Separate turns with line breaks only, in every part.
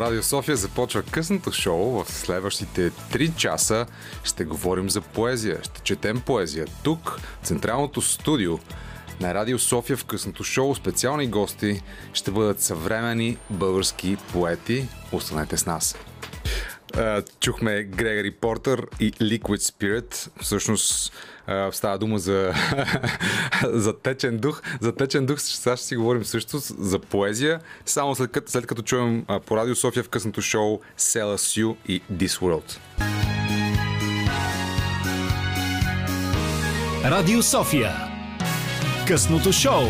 Радио София започва късното шоу. В следващите 3 часа ще говорим за поезия. Ще четем поезия. Тук, в Централното студио на Радио София в късното шоу специални гости ще бъдат съвремени български поети. Останете с нас. Чухме Грегори Портер и Liquid Spirit. Всъщност става дума за, за течен дух. За течен дух сега ще си говорим също за поезия, само след като, след като чуем по Радио София в късното шоу Sell Us You и This World.
Радио София Късното шоу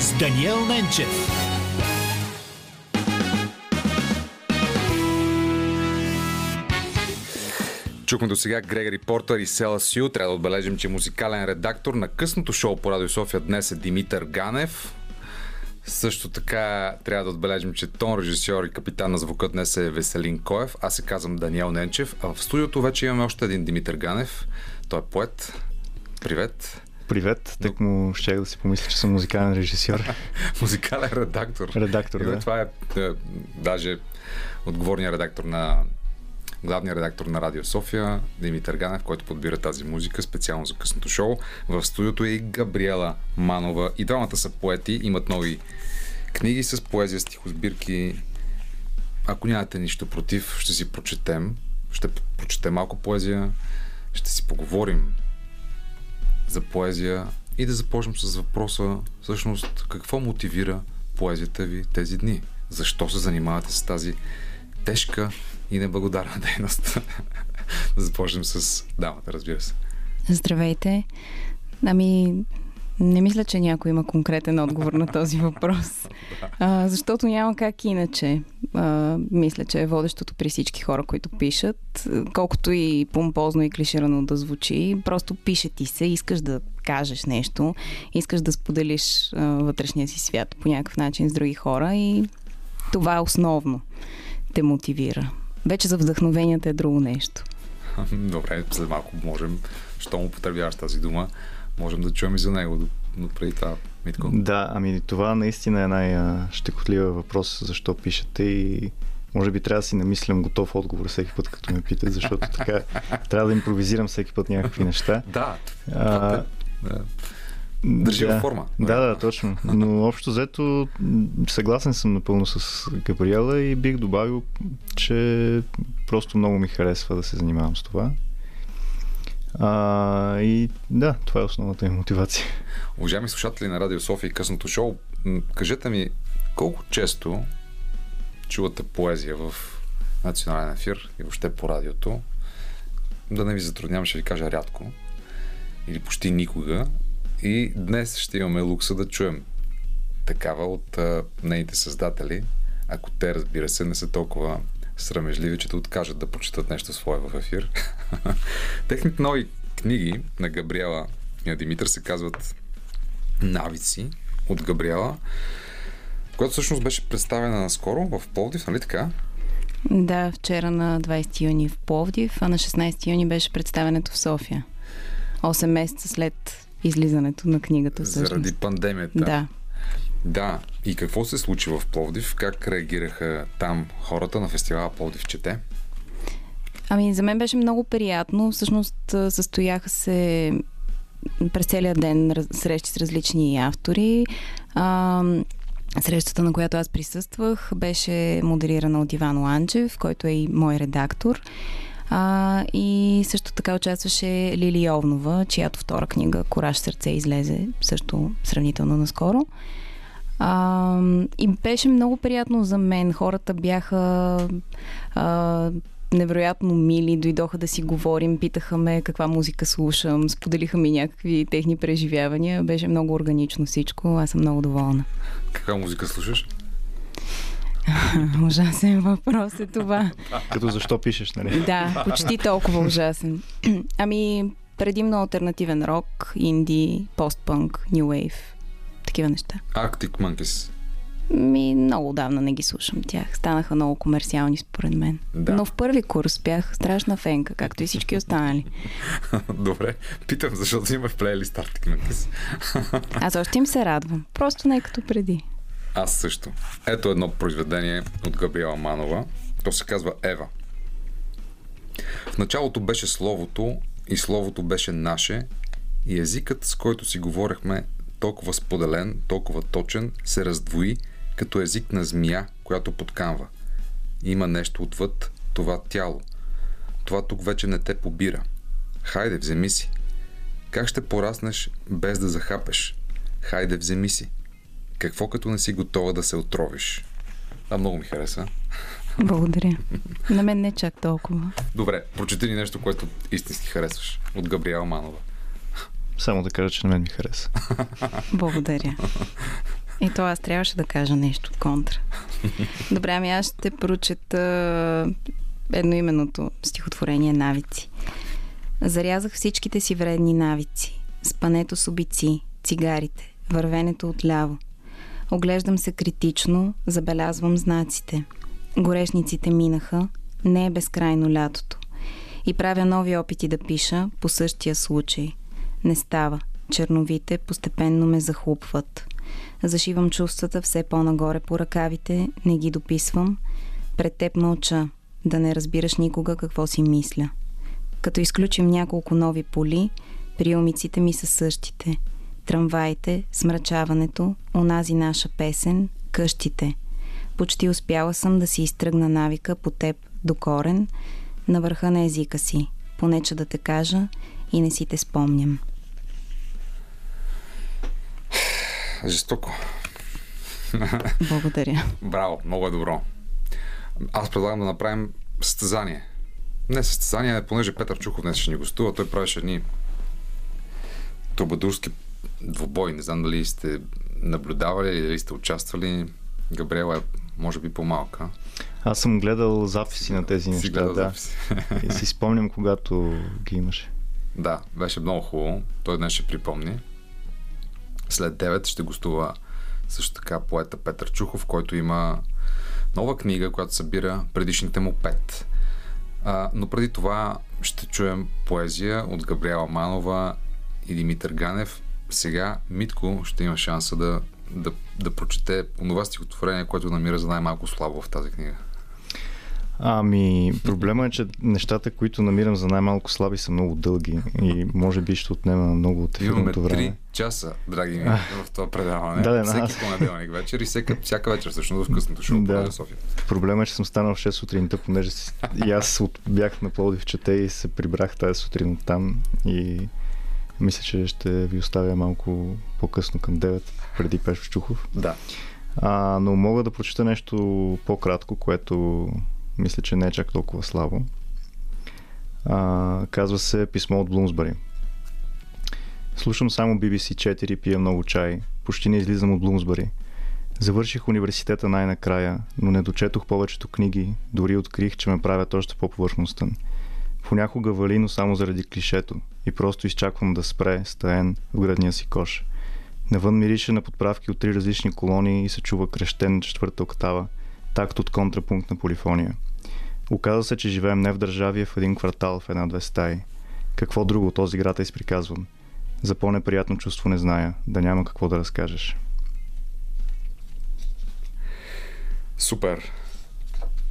с Даниел Ненчев.
Чухме до сега Грегори Портер и Села Сю. Трябва да отбележим, че музикален редактор на късното шоу по Радио София днес е Димитър Ганев. Също така трябва да отбележим, че тон режисьор и капитан на звука днес е Веселин Коев. Аз се казвам Даниел Ненчев. А в студиото вече имаме още един Димитър Ганев. Той е поет. Привет.
Привет, тък му ще да си помисля, че съм музикален режисьор.
музикален редактор.
Редактор, да.
Това е, е даже отговорният редактор на главният редактор на Радио София, Димитър Ганев, който подбира тази музика специално за късното шоу. В студиото е и Габриела Манова. И двамата са поети, имат нови книги с поезия, стихосбирки. Ако нямате нищо против, ще си прочетем. Ще прочетем малко поезия, ще си поговорим за поезия и да започнем с въпроса всъщност какво мотивира поезията ви тези дни? Защо се занимавате с тази тежка и неблагодарна дейност. да започнем с дамата, разбира се.
Здравейте. Ами, не мисля, че някой има конкретен отговор на този въпрос. А, защото няма как иначе. А, мисля, че е водещото при всички хора, които пишат. Колкото и помпозно и клиширано да звучи, просто пише ти се, искаш да кажеш нещо, искаш да споделиш а, вътрешния си свят по някакъв начин с други хора и това е основно те мотивира. Вече за вдъхновенията е друго нещо.
Добре, след малко можем, що му потребяваш тази дума, можем да чуем и за него, но преди това, Митко.
Да, ами това наистина е най-щекотлива въпрос, защо пишете и може би трябва да си намислям готов отговор всеки път, като ме питат, защото така трябва да импровизирам всеки път някакви неща.
Да, а, да. Държи
да,
форма.
Да, да, точно. Но общо взето съгласен съм напълно с Габриела и бих добавил, че просто много ми харесва да се занимавам с това. А, и да, това е основната ми мотивация.
Уважаеми слушатели на Радио София и късното шоу, кажете ми колко често чувате поезия в национален ефир и въобще по радиото. Да не ви затруднявам, ще ви кажа рядко или почти никога. И днес ще имаме лукса да чуем такава от а, нейните създатели, ако те, разбира се, не са толкова срамежливи, че да откажат да прочитат нещо свое в ефир. Техните нови книги на Габриела и на Димитър се казват Навици от Габриела, която всъщност беше представена наскоро в Пловдив, нали така?
Да, вчера на 20 юни в Пловдив, а на 16 юни беше представенето в София. 8 месеца след излизането на книгата. Всъщност.
Заради пандемията.
Да.
Да. И какво се случи в Пловдив? Как реагираха там хората на фестивала Пловдив чете?
Ами, за мен беше много приятно. Всъщност, състояха се през целия ден срещи с различни автори. А, срещата, на която аз присъствах, беше модерирана от Иван Ланчев, който е и мой редактор. А, и също така участваше Лили Йовнова, чиято втора книга Кораж сърце излезе също сравнително наскоро. А, и беше много приятно за мен. Хората бяха а, невероятно мили, дойдоха да си говорим, питаха ме каква музика слушам, споделиха ми някакви техни преживявания. Беше много органично всичко. Аз съм много доволна.
Каква музика слушаш?
Ужасен въпрос е това.
Като защо пишеш, нали?
Да, почти толкова ужасен. Ами, предимно альтернативен рок, инди, постпанк, нью вейв. Такива неща.
Arctic Monkeys.
Ми, много давна не ги слушам тях. Станаха много комерциални според мен.
Да.
Но в първи курс бях страшна фенка, както и всички останали.
Добре. Питам, защото има в плейлист Arctic Monkeys.
Аз още им се радвам. Просто не като преди.
Аз също. Ето едно произведение от Габриела Манова. То се казва Ева. В началото беше Словото и Словото беше наше и езикът, с който си говорехме, толкова споделен, толкова точен, се раздвои като език на змия, която подканва. Има нещо отвъд това тяло. Това тук вече не те побира. Хайде, вземи си. Как ще пораснеш без да захапеш? Хайде, вземи си. Какво като не си готова да се отровиш? А много ми хареса.
Благодаря. На мен не чак толкова.
Добре, прочети ни нещо, което истински харесваш. От Габриела Манова.
Само да кажа, че на мен ми хареса.
Благодаря. И то аз трябваше да кажа нещо контра. Добре, ами аз ще прочета едноименното стихотворение Навици. Зарязах всичките си вредни навици. Спането с обици, цигарите, вървенето отляво. Оглеждам се критично, забелязвам знаците. Горешниците минаха, не е безкрайно лятото. И правя нови опити да пиша по същия случай. Не става. Черновите постепенно ме захлупват. Зашивам чувствата все по-нагоре по ръкавите, не ги дописвам. Пред теб мълча, да не разбираш никога какво си мисля. Като изключим няколко нови поли, приумиците ми са същите. Трамваите, смрачаването, онази наша песен, къщите. Почти успяла съм да си изтръгна навика по теб до корен, на върха на езика си, понече да те кажа и не си те спомням.
Жестоко.
Благодаря.
Браво, много е добро. Аз предлагам да направим състезание. Не състезание, понеже Петър Чухов днес ще ни гостува, той правеше едни трубадурски двубой. Не знам дали сте наблюдавали или дали сте участвали. Габриела е може би по-малка.
Аз съм гледал записи на тези неща, да. Записи. И си спомням, когато ги имаше.
Да, беше много хубаво. Той днес ще припомни. След 9 ще гостува също така поета Петър Чухов, който има нова книга, която събира предишните му пет. А, но преди това ще чуем поезия от Габриела Манова и Димитър Ганев. Сега Митко ще има шанса да, да, да прочете онова стихотворение, което намира за най-малко слабо в тази книга.
Ами, проблема е, че нещата, които намирам за най-малко слаби, са много дълги и може би ще отнема много от ефирното време.
Имаме 3 часа, драги ми, в това предаване. Да, да, Всеки аз... понеделник вечер и всяка, всяка вечер всъщност в късното шоу да. София.
Проблема е, че съм станал в 6 сутринта, понеже си... и аз от... бях на Плодив чете и се прибрах тази сутрин от там и мисля, че ще ви оставя малко по-късно към 9, преди Пешо Чухов.
Да.
А, но мога да прочета нещо по-кратко, което мисля, че не е чак толкова слабо. А, казва се Писмо от Блумсбъри. Слушам само BBC 4, пия много чай. Почти не излизам от Блумсбъри. Завърших университета най-накрая, но не дочетох повечето книги, дори открих, че ме правят още по-повърхностен. Понякога вали, но само заради клишето и просто изчаквам да спре стаен в градния си кош. Навън мирише на подправки от три различни колонии и се чува крещен четвърта октава – такт от контрапункт на полифония. Оказва се, че живеем не в държави, в един квартал в една-две стаи. Какво друго този град е изприказван? За по-неприятно чувство не зная, да няма какво да разкажеш.
Супер!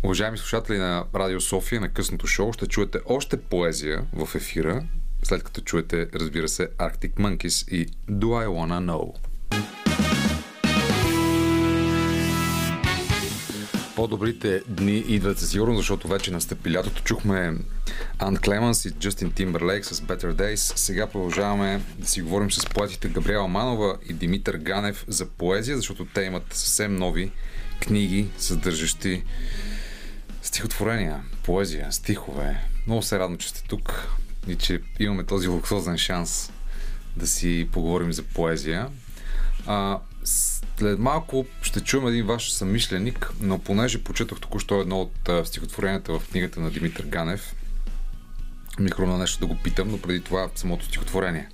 Уважаеми слушатели на Радио София, на късното шоу, ще чуете още поезия в ефира, след като чуете, разбира се, Arctic Monkeys и Do I Wanna Know. по-добрите дни идват със сигурност, защото вече настъпи лятото. Чухме Ант Клеманс и Джастин Тимберлейк с Better Days. Сега продължаваме да си говорим с поетите Габриела Манова и Димитър Ганев за поезия, защото те имат съвсем нови книги, съдържащи стихотворения, поезия, стихове. Много се радвам, че сте тук и че имаме този луксозен шанс да си поговорим за поезия. А, след малко ще чуем един ваш съмишленик, но понеже почетох току-що едно от стихотворенията в книгата на Димитър Ганев, ми хрумна нещо да го питам, но преди това самото стихотворение.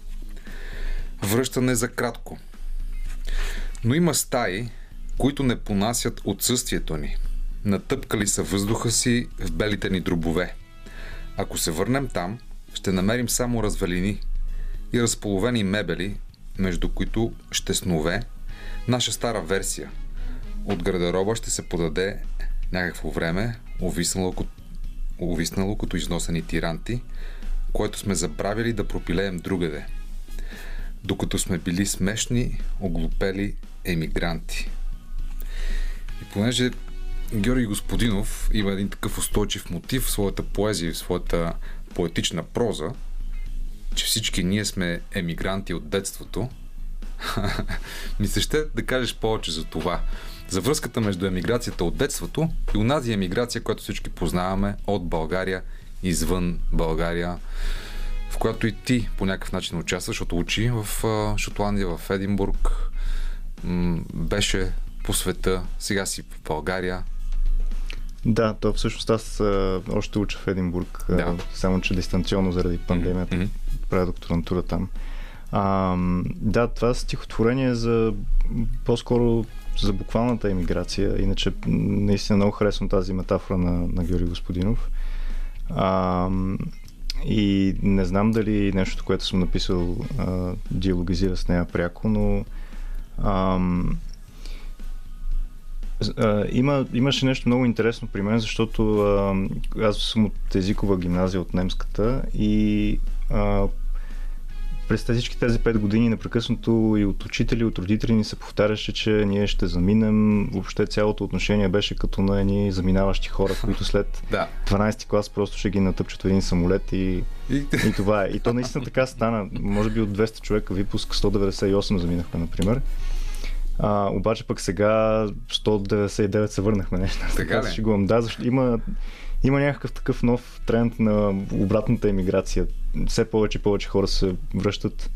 Връщане за кратко. Но има стаи, които не понасят отсъствието ни. Натъпкали са въздуха си в белите ни дробове. Ако се върнем там, ще намерим само развалини и разполовени мебели, между които ще снове наша стара версия. от гардероба ще се подаде някакво време, увиснало, увиснало като износени тиранти, което сме забравили да пропилеем другаде, докато сме били смешни, оглупели емигранти. И понеже Георги Господинов има един такъв устойчив мотив в своята поезия, в своята поетична проза, че всички ние сме емигранти от детството, ми се ще да кажеш повече за това. За връзката между емиграцията от детството и унази емиграция, която всички познаваме от България извън България, в която и ти по някакъв начин участваш, защото учи в Шотландия, в Единбург, беше по света, сега си в България.
Да, то всъщност аз а, още уча в Единбург, да. а, само че дистанционно заради пандемията. Mm-hmm. Правя докторантура там. А, да, това стихотворение е за по-скоро за буквалната емиграция. Иначе наистина много харесвам тази метафора на, на Георги Господинов. А, и не знам дали нещо, което съм написал, а, диалогизира с нея пряко, но а, а, има, имаше нещо много интересно при мен, защото а, аз съм от езикова гимназия от немската и а, през всички тези пет години непрекъснато и от учители, от родители ни се повтаряше, че ние ще заминем. Въобще цялото отношение беше като на едни заминаващи хора, които след да. 12 клас просто ще ги натъпчат в един самолет и, и... и това е. И то наистина така стана. Може би от 200 човека випуск 198 заминахме, например. А, обаче пък сега 199 се върнахме нещо. Така ли? Шегувам. Да, защото има, има някакъв такъв нов тренд на обратната емиграция. Все повече и повече хора се връщат.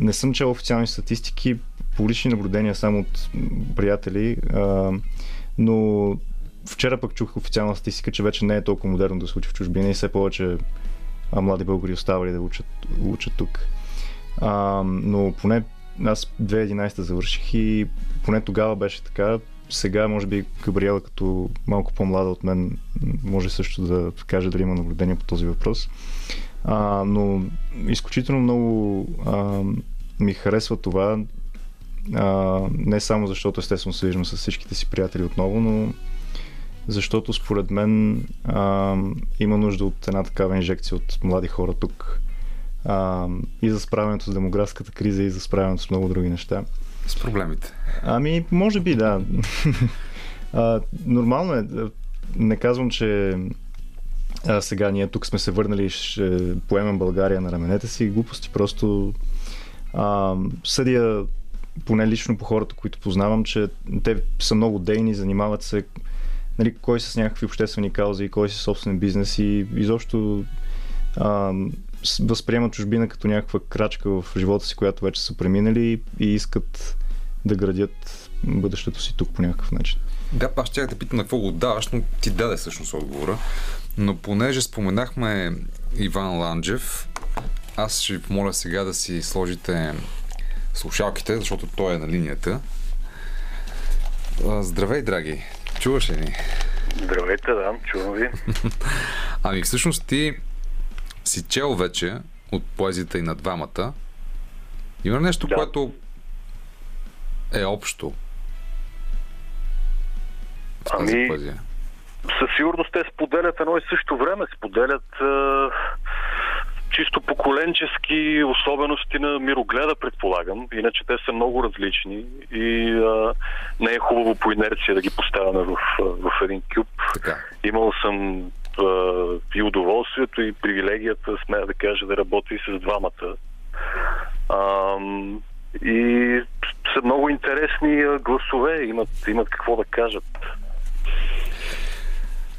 Не съм чел официални статистики, по лични наблюдения само от приятели, а, но вчера пък чух официална статистика, че вече не е толкова модерно да се учи в чужбина и все повече а, млади българи оставали да учат, учат тук. А, но поне аз 2011 завърших и поне тогава беше така. Сега, може би, Габриела, като малко по-млада от мен, може също да каже дали има наблюдение по този въпрос. А, но изключително много а, ми харесва това. А, не само защото естествено се виждам с всичките си приятели отново, но защото според мен а, има нужда от една такава инжекция от млади хора тук а, и за справянето с демографската криза и за справянето с много други неща.
С проблемите.
Ами, може би, да. а, нормално е. Не казвам, че а, сега ние тук сме се върнали и ще поемем България на раменете си. Глупости просто а, съдя поне лично по хората, които познавам, че те са много дейни, занимават се нали, кой с някакви обществени каузи, кой си собствен бизнес и изобщо а, възприемат чужбина като някаква крачка в живота си, която вече са преминали и искат да градят бъдещето си тук по някакъв начин.
Да, аз ще да питам на какво го даваш, но ти даде всъщност отговора. Но понеже споменахме Иван Ланджев, аз ще ви помоля сега да си сложите слушалките, защото той е на линията. Здравей, драги! Чуваш ли ни?
Здравейте, да, чувам ви.
ами всъщност ти си чел вече от поезията и на двамата. Има нещо, да. което е общо
в тази ами, поезия? Със сигурност те споделят едно и също време. Споделят е, чисто поколенчески особености на мирогледа, предполагам. Иначе те са много различни и е, не е хубаво по инерция да ги поставяме в, в един кюб. Така. Имал съм и удоволствието и привилегията, смея да кажа, да работи с двамата. А, и са много интересни гласове, имат, имат какво да кажат.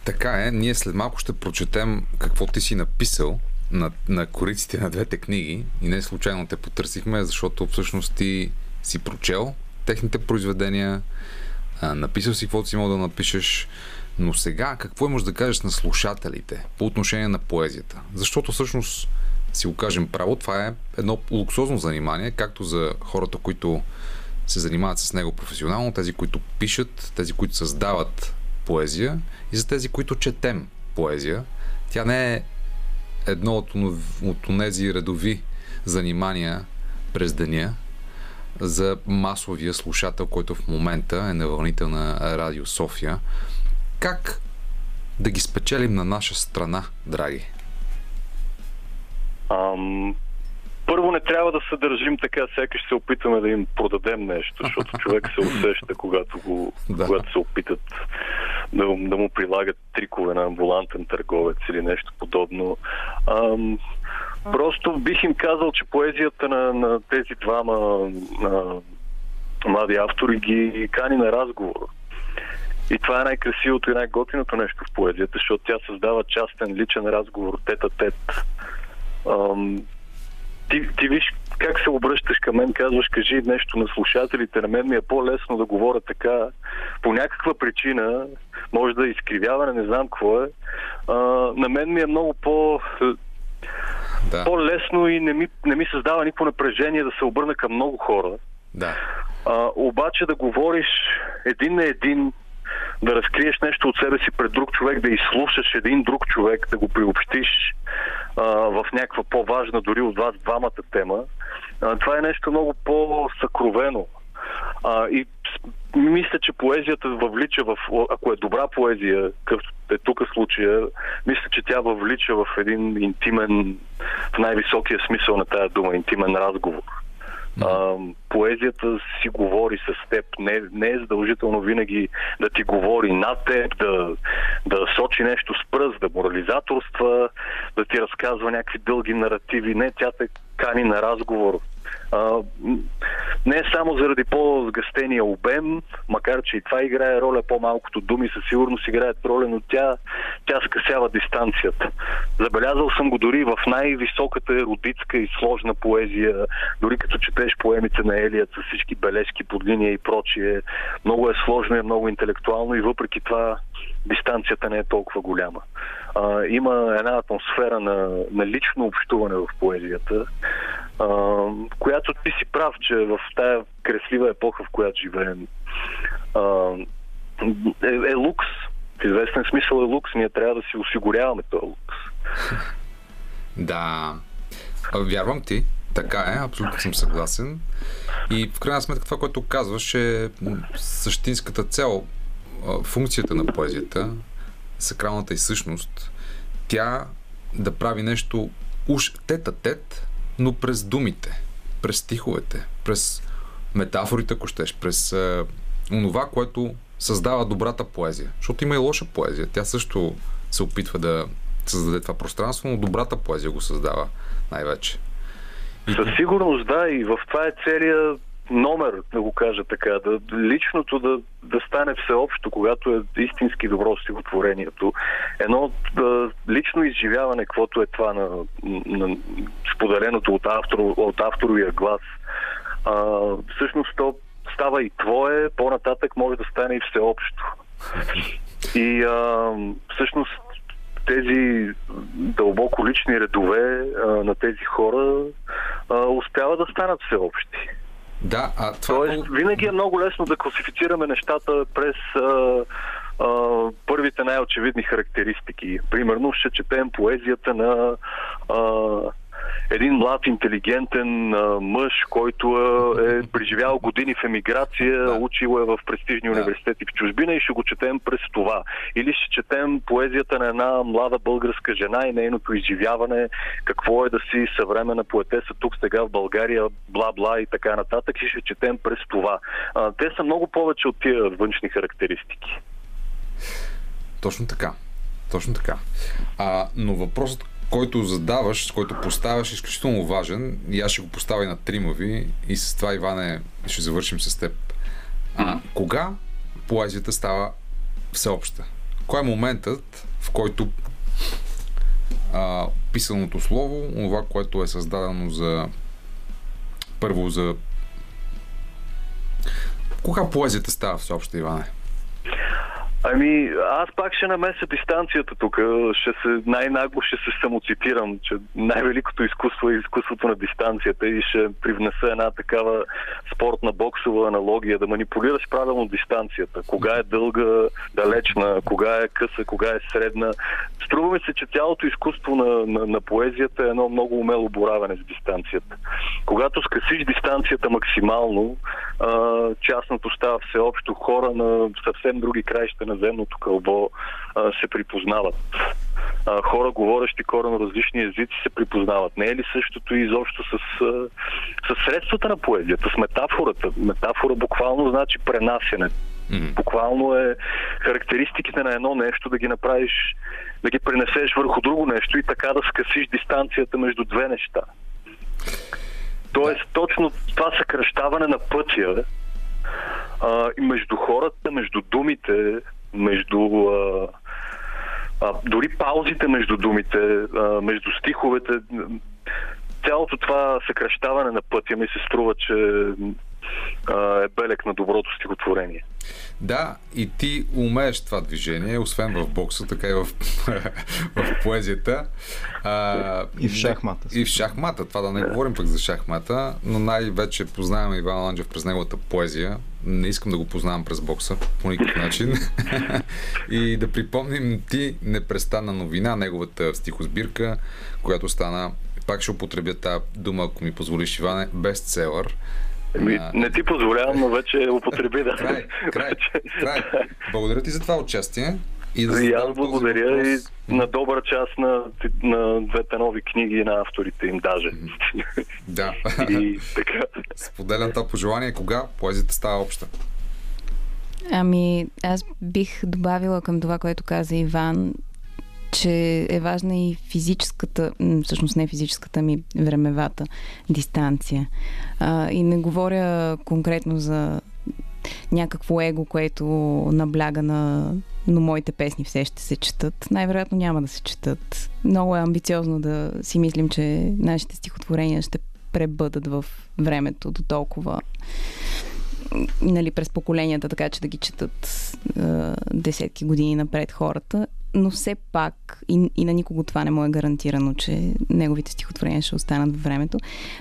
Така е, ние след малко ще прочетем какво ти си написал на, на кориците на двете книги и не случайно те потърсихме, защото всъщност ти си прочел техните произведения, а, написал си каквото си имал да напишеш, но сега какво имаш да кажеш на слушателите по отношение на поезията? Защото всъщност си го кажем право, това е едно луксозно занимание, както за хората, които се занимават с него професионално, тези, които пишат, тези, които създават поезия и за тези, които четем поезия. Тя не е едно от, от тези редови занимания през деня, за масовия слушател, който в момента е на вълните на Радио София. Как да ги спечелим на наша страна, драги?
Ам, първо не трябва да се държим така, сякаш се опитаме да им продадем нещо, защото човек се усеща, когато, го, да. когато се опитат да, да му прилагат трикове на амбулантен търговец или нещо подобно. Ам, просто бих им казал, че поезията на, на тези двама на, млади автори ги кани на разговор. И това е най-красивото и най-готиното нещо в поезията, защото тя създава частен личен разговор тет-а-тет. Ам, ти, ти виж как се обръщаш към мен, казваш, кажи нещо на слушателите. На мен ми е по-лесно да говоря така. По някаква причина, може да е изкривяване, не знам какво е. А, на мен ми е много по... Да. По-лесно и не ми, не ми създава никакво напрежение да се обърна към много хора.
Да.
А, обаче да говориш един на един да разкриеш нещо от себе си пред друг човек, да изслушаш един друг човек, да го приобщиш а, в някаква по-важна дори от вас двамата тема, а, това е нещо много по-съкровено. А, и мисля, че поезията въвлича в... Ако е добра поезия, какъвто е тук случая, мисля, че тя въвлича в един интимен, в най-високия смисъл на тая дума, интимен разговор. А, поезията си говори с теб. Не, не е задължително винаги да ти говори над теб, да, да сочи нещо с пръст, да морализаторства, да ти разказва някакви дълги наративи. Не, тя те кани на разговор. Не само заради по-сгъстения обем, макар че и това играе роля, по-малкото думи със сигурност играят роля, но тя, тя скъсява дистанцията. Забелязал съм го дори в най-високата еродитска и сложна поезия, дори като четеш поемите на Елият с всички бележки под линия и прочие. Много е сложно и е много интелектуално и въпреки това дистанцията не е толкова голяма. А, има една атмосфера на, на лично общуване в поезията, а, която ти си прав, че в тая креслива епоха, в която живеем, а, е, е лукс. В известен смисъл е лукс. Ние трябва да си осигуряваме този лукс.
Да. Вярвам ти. Така е, абсолютно съм съгласен. И в крайна сметка това, което казваш е същинската цел, функцията на поезията, сакралната и същност, тя да прави нещо уж тета-тет, но през думите, през стиховете, през метафорите, ако щеш, през онова, което създава добрата поезия. Защото има и лоша поезия. Тя също се опитва да създаде това пространство, но добрата поезия го създава най-вече.
Със сигурност да, и в това е целият номер, да го кажа така, да, личното да, да стане всеобщо, когато е истински добро стихотворението. Едно да, лично изживяване, каквото е това на, на споделеното от, автор, от авторовия глас, а, всъщност то става и твое, по-нататък може да стане и всеобщо. И а, всъщност тези дълбоко лични редове а, на тези хора а, успяват да станат всеобщи.
Да, а това... Тоест,
винаги е много лесно да класифицираме нещата през а, а, първите най-очевидни характеристики. Примерно ще четем поезията на а, един млад, интелигентен а, мъж, който е преживял години в емиграция, да. учил е в престижни да. университети в чужбина и ще го четем през това. Или ще четем поезията на една млада българска жена и нейното изживяване, какво е да си съвременна поетеса тук сега в България, бла-бла и така нататък и ще четем през това. А, те са много повече от тия външни характеристики.
Точно така. Точно така. А, но въпросът, който задаваш, който поставяш е изключително важен и аз ще го поставя на трима ви и с това, Иване, ще завършим с теб. А, кога поезията става всеобща? Кой е моментът, в който а, писаното слово, това, което е създадено за първо за кога поезията става всеобща, Иване?
Ами, аз пак ще намеся дистанцията тук. Ще се, най-нагло ще се самоцитирам, че най-великото изкуство е изкуството на дистанцията и ще привнеса една такава спортна боксова аналогия, да манипулираш правилно дистанцията. Кога е дълга, далечна, кога е къса, кога е средна. Струва ми се, че цялото изкуство на, на, на поезията е едно много умело боравене с дистанцията. Когато скъсиш дистанцията максимално, а, частното става всеобщо, хора на съвсем други краища на земното кълбо а, се припознават. А, хора, говорещи корено различни езици, се припознават. Не е ли същото и изобщо с, с средствата на поезията, с метафората? Метафора буквално значи пренасене. Mm-hmm. Буквално е характеристиките на едно нещо да ги направиш, да ги пренесеш върху друго нещо и така да скъсиш дистанцията между две неща. Тоест, точно това съкръщаване на пътя а, и между хората, между думите, между а, а, дори паузите между думите, а, между стиховете, цялото това съкръщаване на пътя ми се струва, че а, е белек на доброто стихотворение.
Да, и ти умееш това движение, освен в бокса, така и в, в поезията.
А, и в шахмата.
И в шахмата. Това да не говорим пък за шахмата, но най-вече познаваме Иван Ланджев през неговата поезия. Не искам да го познавам през бокса по никакъв начин. и да припомним ти непрестанна новина, неговата стихосбирка, която стана, пак ще употребя тази дума, ако ми позволиш, Иване, бестселър.
Еми, а... Не ти позволявам, но вече употреби да.
Край, край, край. Благодаря ти за това участие.
И, да и аз благодаря и на добра част на, на двете нови книги на авторите им даже.
Да.
и така.
Споделям това пожелание. Кога поезията става обща?
Ами, аз бих добавила към това, което каза Иван, че е важна и физическата, всъщност не физическата ми, времевата дистанция. А, и не говоря конкретно за някакво его, което набляга на но моите песни все ще се четат. Най-вероятно няма да се четат. Много е амбициозно да си мислим, че нашите стихотворения ще пребъдат в времето до толкова нали, през поколенията, така че да ги четат е, десетки години напред хората но все пак и, и на никого това не му е гарантирано, че неговите стихотворения ще останат във времето.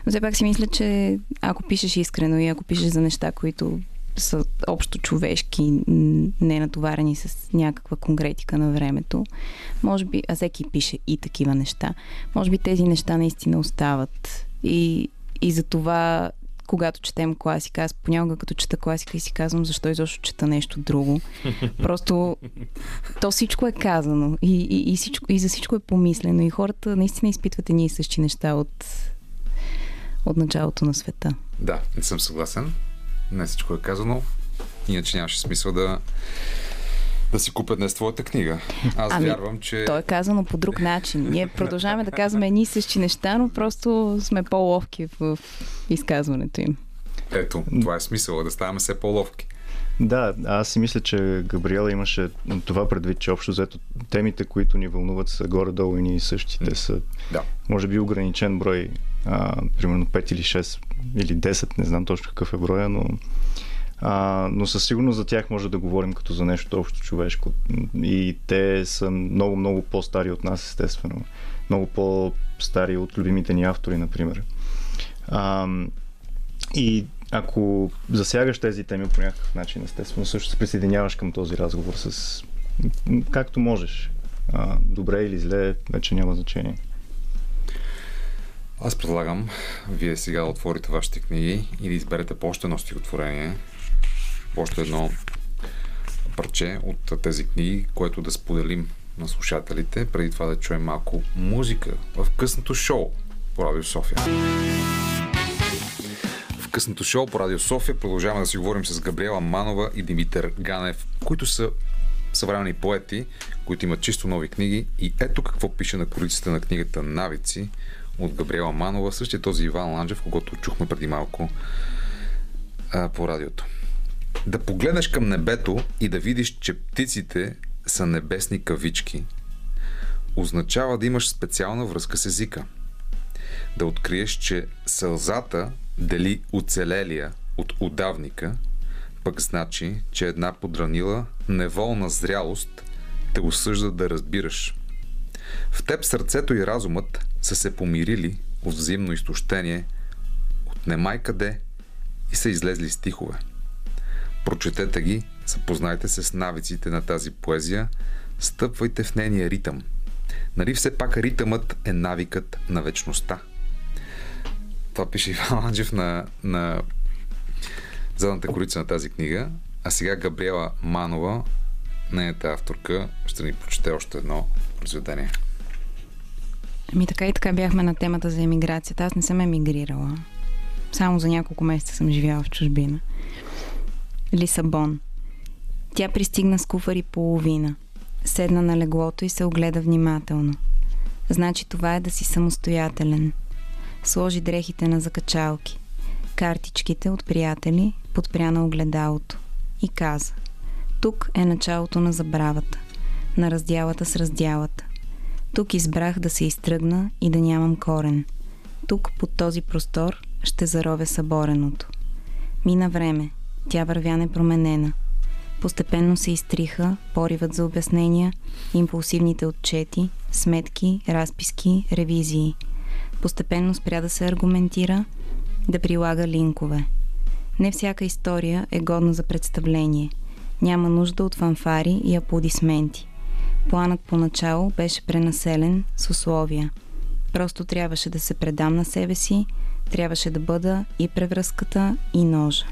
Но все пак си мисля, че ако пишеш искрено и ако пишеш за неща, които са общо човешки, не натоварени с някаква конкретика на времето, може би, а всеки пише и такива неща, може би тези неща наистина остават. И, и за това когато четем класика, аз понякога като чета класика и си казвам защо изобщо чета нещо друго. Просто то всичко е казано и, и, и, всичко, и за всичко е помислено и хората наистина изпитват едни и същи неща от, от началото на света.
Да, не съм съгласен. Не всичко е казано. Иначе нямаше смисъл да да си купя днес твоята книга. Аз ами, вярвам, че...
То е казано по друг начин. Ние продължаваме да казваме едни и същи неща, но просто сме по-ловки в изказването им.
Ето, това е смисъл, да ставаме все по-ловки.
Да, аз си мисля, че Габриела имаше това предвид, че общо взето темите, които ни вълнуват са горе-долу и ни същи. Те са, да. може би, ограничен брой, а, примерно 5 или 6 или 10, не знам точно какъв е броя, но а, но със сигурност за тях може да говорим като за нещо общо човешко. И те са много, много по-стари от нас, естествено. Много по-стари от любимите ни автори, например. А, и ако засягаш тези теми по някакъв начин, естествено, също се присъединяваш към този разговор с както можеш. А, добре или зле, вече няма значение.
Аз предлагам вие сега да отворите вашите книги и да изберете по още едно стихотворение, още едно парче от тези книги, което да споделим на слушателите, преди това да чуем малко музика в късното шоу по Радио София. В късното шоу по Радио София продължаваме да си говорим с Габриела Манова и Димитър Ганев, които са съвременни поети, които имат чисто нови книги. И ето какво пише на корицата на книгата Навици от Габриела Манова, същия този Иван Ланджев, когато чухме преди малко а, по радиото. Да погледнеш към небето и да видиш, че птиците са небесни кавички, означава да имаш специална връзка с езика. Да откриеш, че сълзата дели оцелелия от удавника, пък значи, че една подранила неволна зрялост те осъжда да разбираш. В теб сърцето и разумът са се помирили от взаимно изтощение, от немай къде и са излезли стихове. Прочетете ги, запознайте се с навиците на тази поезия, стъпвайте в нейния ритъм. Нали все пак ритъмът е навикът на вечността. Това пише Иван Анджев на, на задната корица на тази книга. А сега Габриела Манова, нейната авторка, ще ни прочете още едно произведение.
Ами така и така бяхме на темата за емиграцията. Аз не съм емигрирала. Само за няколко месеца съм живяла в чужбина. Лисабон. Тя пристигна с куфари половина. Седна на леглото и се огледа внимателно. Значи това е да си самостоятелен. Сложи дрехите на закачалки. Картичките от приятели подпря на огледалото. И каза. Тук е началото на забравата. На раздялата с раздялата. Тук избрах да се изтръгна и да нямам корен. Тук, под този простор, ще заровя събореното. Мина време. Тя вървя непроменена. Постепенно се изтриха поривът за обяснения, импулсивните отчети, сметки, разписки, ревизии. Постепенно спря да се аргументира, да прилага линкове. Не всяка история е годна за представление. Няма нужда от фанфари и аплодисменти. Планът поначало беше пренаселен с условия. Просто трябваше да се предам на себе си, трябваше да бъда и превръзката, и ножа.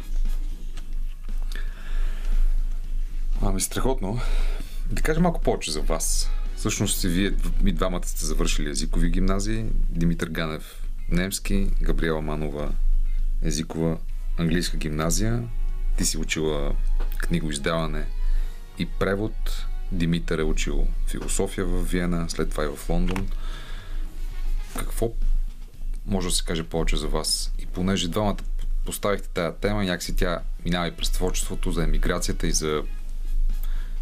Ами, страхотно. Да кажа малко повече за вас. Всъщност вие и двамата сте завършили езикови гимназии. Димитър Ганев немски, Габриела Манова езикова английска гимназия. Ти си учила книгоиздаване и превод. Димитър е учил философия в Виена, след това и в Лондон. Какво може да се каже повече за вас? И понеже двамата поставихте тази тема, някакси тя минава и през творчеството, за емиграцията и за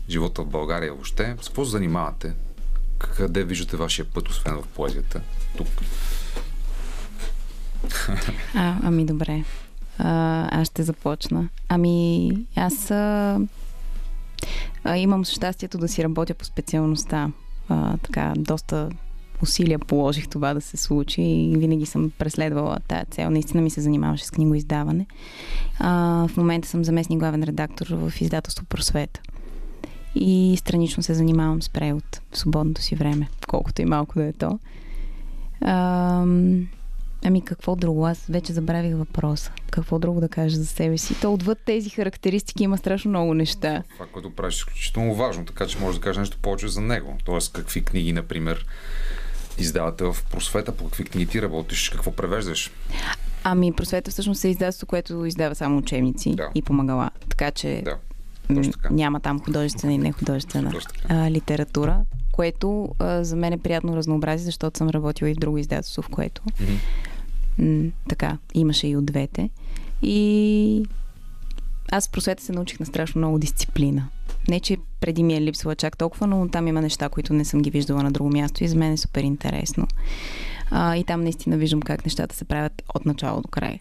живота в България въобще. С какво занимавате? Къде виждате вашия път, освен в поезията? Тук.
А, ами добре. А, аз ще започна. Ами, аз а, а, имам щастието да си работя по специалността. А, така, доста усилия положих това да се случи и винаги съм преследвала тази цел. Наистина ми се занимаваше с книгоиздаване. А, в момента съм заместник главен редактор в издателство Просвета. И странично се занимавам с превод в свободното си време, колкото и малко да е то. А, Ами какво друго? Аз вече забравих въпроса. Какво друго да кажа за себе си? То отвъд тези характеристики има страшно много неща.
Това, което правиш, е изключително важно, така че може да кажеш нещо повече за него. Тоест, какви книги, например, издавате в просвета, по какви книги ти работиш, какво превеждаш?
Ами, просвета всъщност е издателство, което издава само учебници да. и помагала. Така че
да.
Няма там художествена и нехудожествена а, литература, което а, за мен е приятно разнообразие, защото съм работила и в друго издателство, в което mm-hmm м- така, имаше и от двете. И аз в просвета се научих на страшно много дисциплина. Не, че преди ми е липсвала чак толкова, но там има неща, които не съм ги виждала на друго място и за мен е супер интересно. А, и там наистина виждам как нещата се правят от начало до край.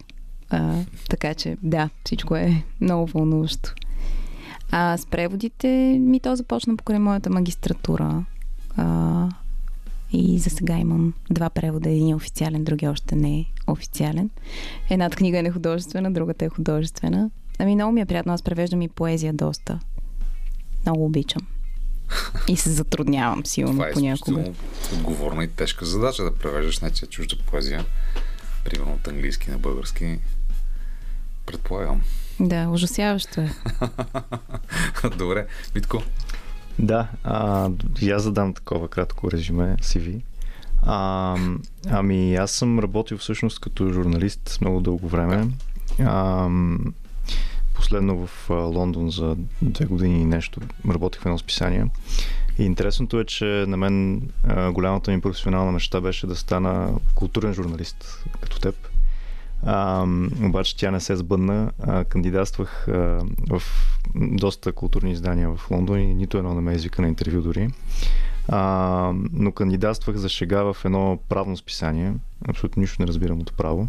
А, така че, да, всичко е много вълнуващо. А с преводите ми то започна покрай моята магистратура. А, и за сега имам два превода. Един е официален, другия още не е официален. Едната книга е нехудожествена, другата е художествена. Ами много ми е приятно. Аз превеждам и поезия доста. Много обичам. И се затруднявам силно
Това е
понякога.
отговорна и тежка задача да превеждаш нечия чужда поезия. Примерно от английски на български. Предполагам.
Да, ужасяващо е.
Добре. Митко,
да, а, аз задам такова кратко резюме CV. А, ами аз съм работил всъщност като журналист много дълго време. А, последно в Лондон за две години и нещо работих в едно списание. И интересното е, че на мен а, голямата ми професионална мечта беше да стана културен журналист като теб. А, обаче тя не се сбъдна. А, кандидатствах а, в доста културни издания в Лондон и нито едно не ме извика на интервю дори. А, но кандидатствах за шега в едно правно списание. Абсолютно нищо не разбирам от право.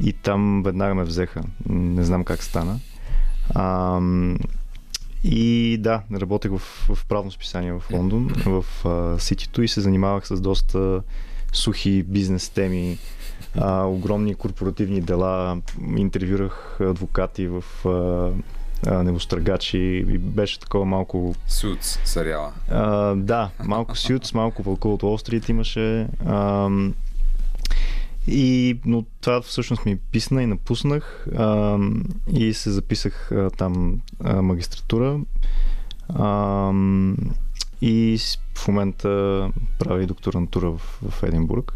И там веднага ме взеха. Не знам как стана. А, и да, работех в, в правно списание в Лондон, в Ситито и се занимавах с доста сухи бизнес теми, а, огромни корпоративни дела, интервюрах адвокати в а, небостъргачи и беше такова малко...
Сюц сериала.
А, да, малко Сюц, малко Вълка от Уолл Стрит имаше. А, и, но това всъщност ми писна и напуснах а, и се записах а, там а, магистратура. А, и в момента правя и докторантура в, в Единбург.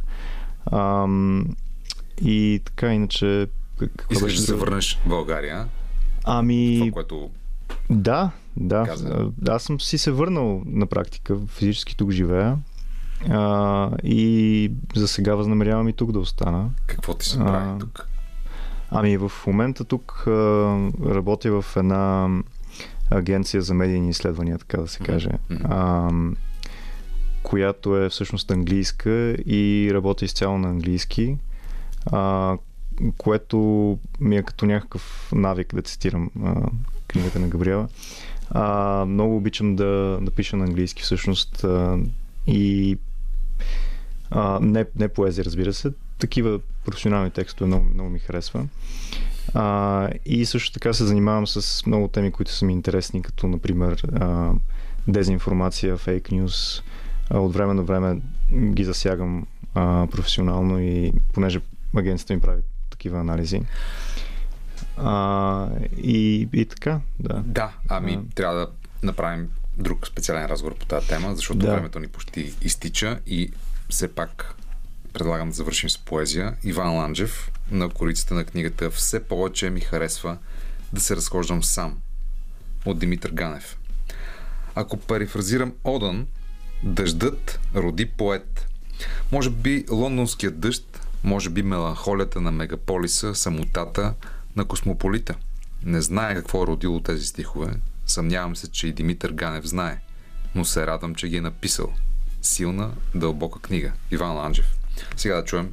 А, и така, иначе...
Искаш да се върнеш в България?
Ами...
Това, което
да, да. Каза. Аз съм си се върнал на практика. Физически тук живея. А, и за сега възнамерявам и тук да остана.
Какво ти се прави а, тук?
Ами в момента тук а, работя в една агенция за медийни изследвания, така да се каже, mm-hmm. Която е всъщност английска и работя изцяло на английски, а, което ми е като някакъв навик да цитирам а, книгата на Габриела. А, много обичам да, да пиша на английски всъщност а, и а, не, не поезия, разбира се. Такива професионални текстове много, много ми харесва. А, и също така се занимавам с много теми, които са ми интересни, като например а, дезинформация, фейк нюз. От време на време ги засягам а, професионално и понеже агенцията ми прави такива анализи. А, и, и така, да.
Да, ами а, трябва да направим друг специален разговор по тази тема, защото да. времето ни почти изтича и все пак предлагам да завършим с поезия. Иван Ланджев на корицата на книгата Все повече ми харесва да се разхождам сам от Димитър Ганев. Ако парифразирам Одън, дъждът роди поет. Може би лондонският дъжд, може би меланхолията на мегаполиса, самотата на космополита. Не знае какво е родило тези стихове. Съмнявам се, че и Димитър Ганев знае, но се радвам, че ги е написал – силна, дълбока книга. Иван Ланджев. Сега да чуем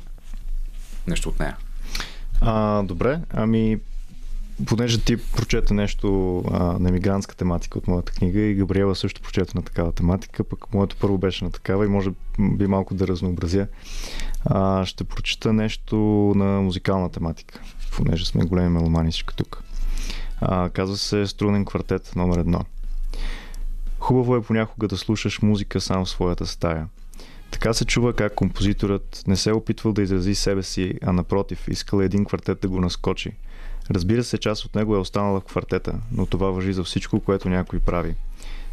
нещо от нея.
А, добре, ами понеже ти прочета нещо а, на емигрантска тематика от моята книга и Габриела също прочета на такава тематика, пък моето първо беше на такава и може би малко да разнообразя. А, ще прочета нещо на музикална тематика, понеже сме големи меломани тук. А, казва се Струнен квартет номер едно. Хубаво е понякога да слушаш музика сам в своята стая. Така се чува как композиторът не се е опитвал да изрази себе си, а напротив, искал един квартет да го наскочи. Разбира се, част от него е останала в квартета, но това въжи за всичко, което някой прави.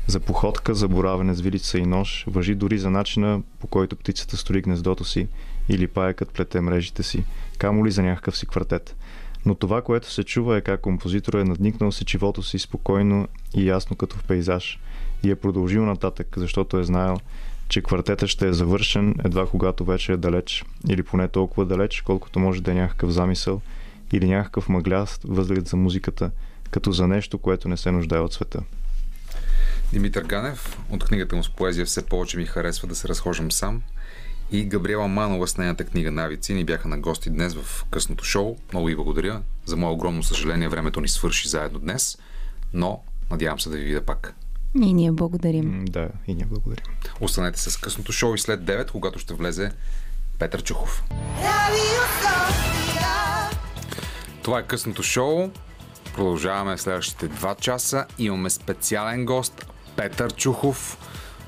За походка, за боравене с вилица и нож, въжи дори за начина по който птицата строи гнездото си или паякът плете мрежите си, камо ли за някакъв си квартет. Но това, което се чува е как композитор е надникнал сечивото си спокойно и ясно като в пейзаж – и е продължил нататък, защото е знаел, че квартета ще е завършен едва когато вече е далеч, или поне толкова далеч, колкото може да е някакъв замисъл или някакъв мъгляст възглед за музиката, като за нещо, което не се нуждае от света.
Димитър Ганев от книгата му с поезия все повече ми харесва да се разхождам сам и Габриела Манова с нейната книга Навици ни бяха на гости днес в късното шоу. Много ви благодаря. За мое огромно съжаление времето ни свърши заедно днес, но надявам се да ви видя пак.
И ние благодарим.
Да, и ние благодарим.
Останете с късното шоу и след 9, когато ще влезе Петър Чухов. Това е късното шоу. Продължаваме следващите 2 часа. Имаме специален гост Петър Чухов,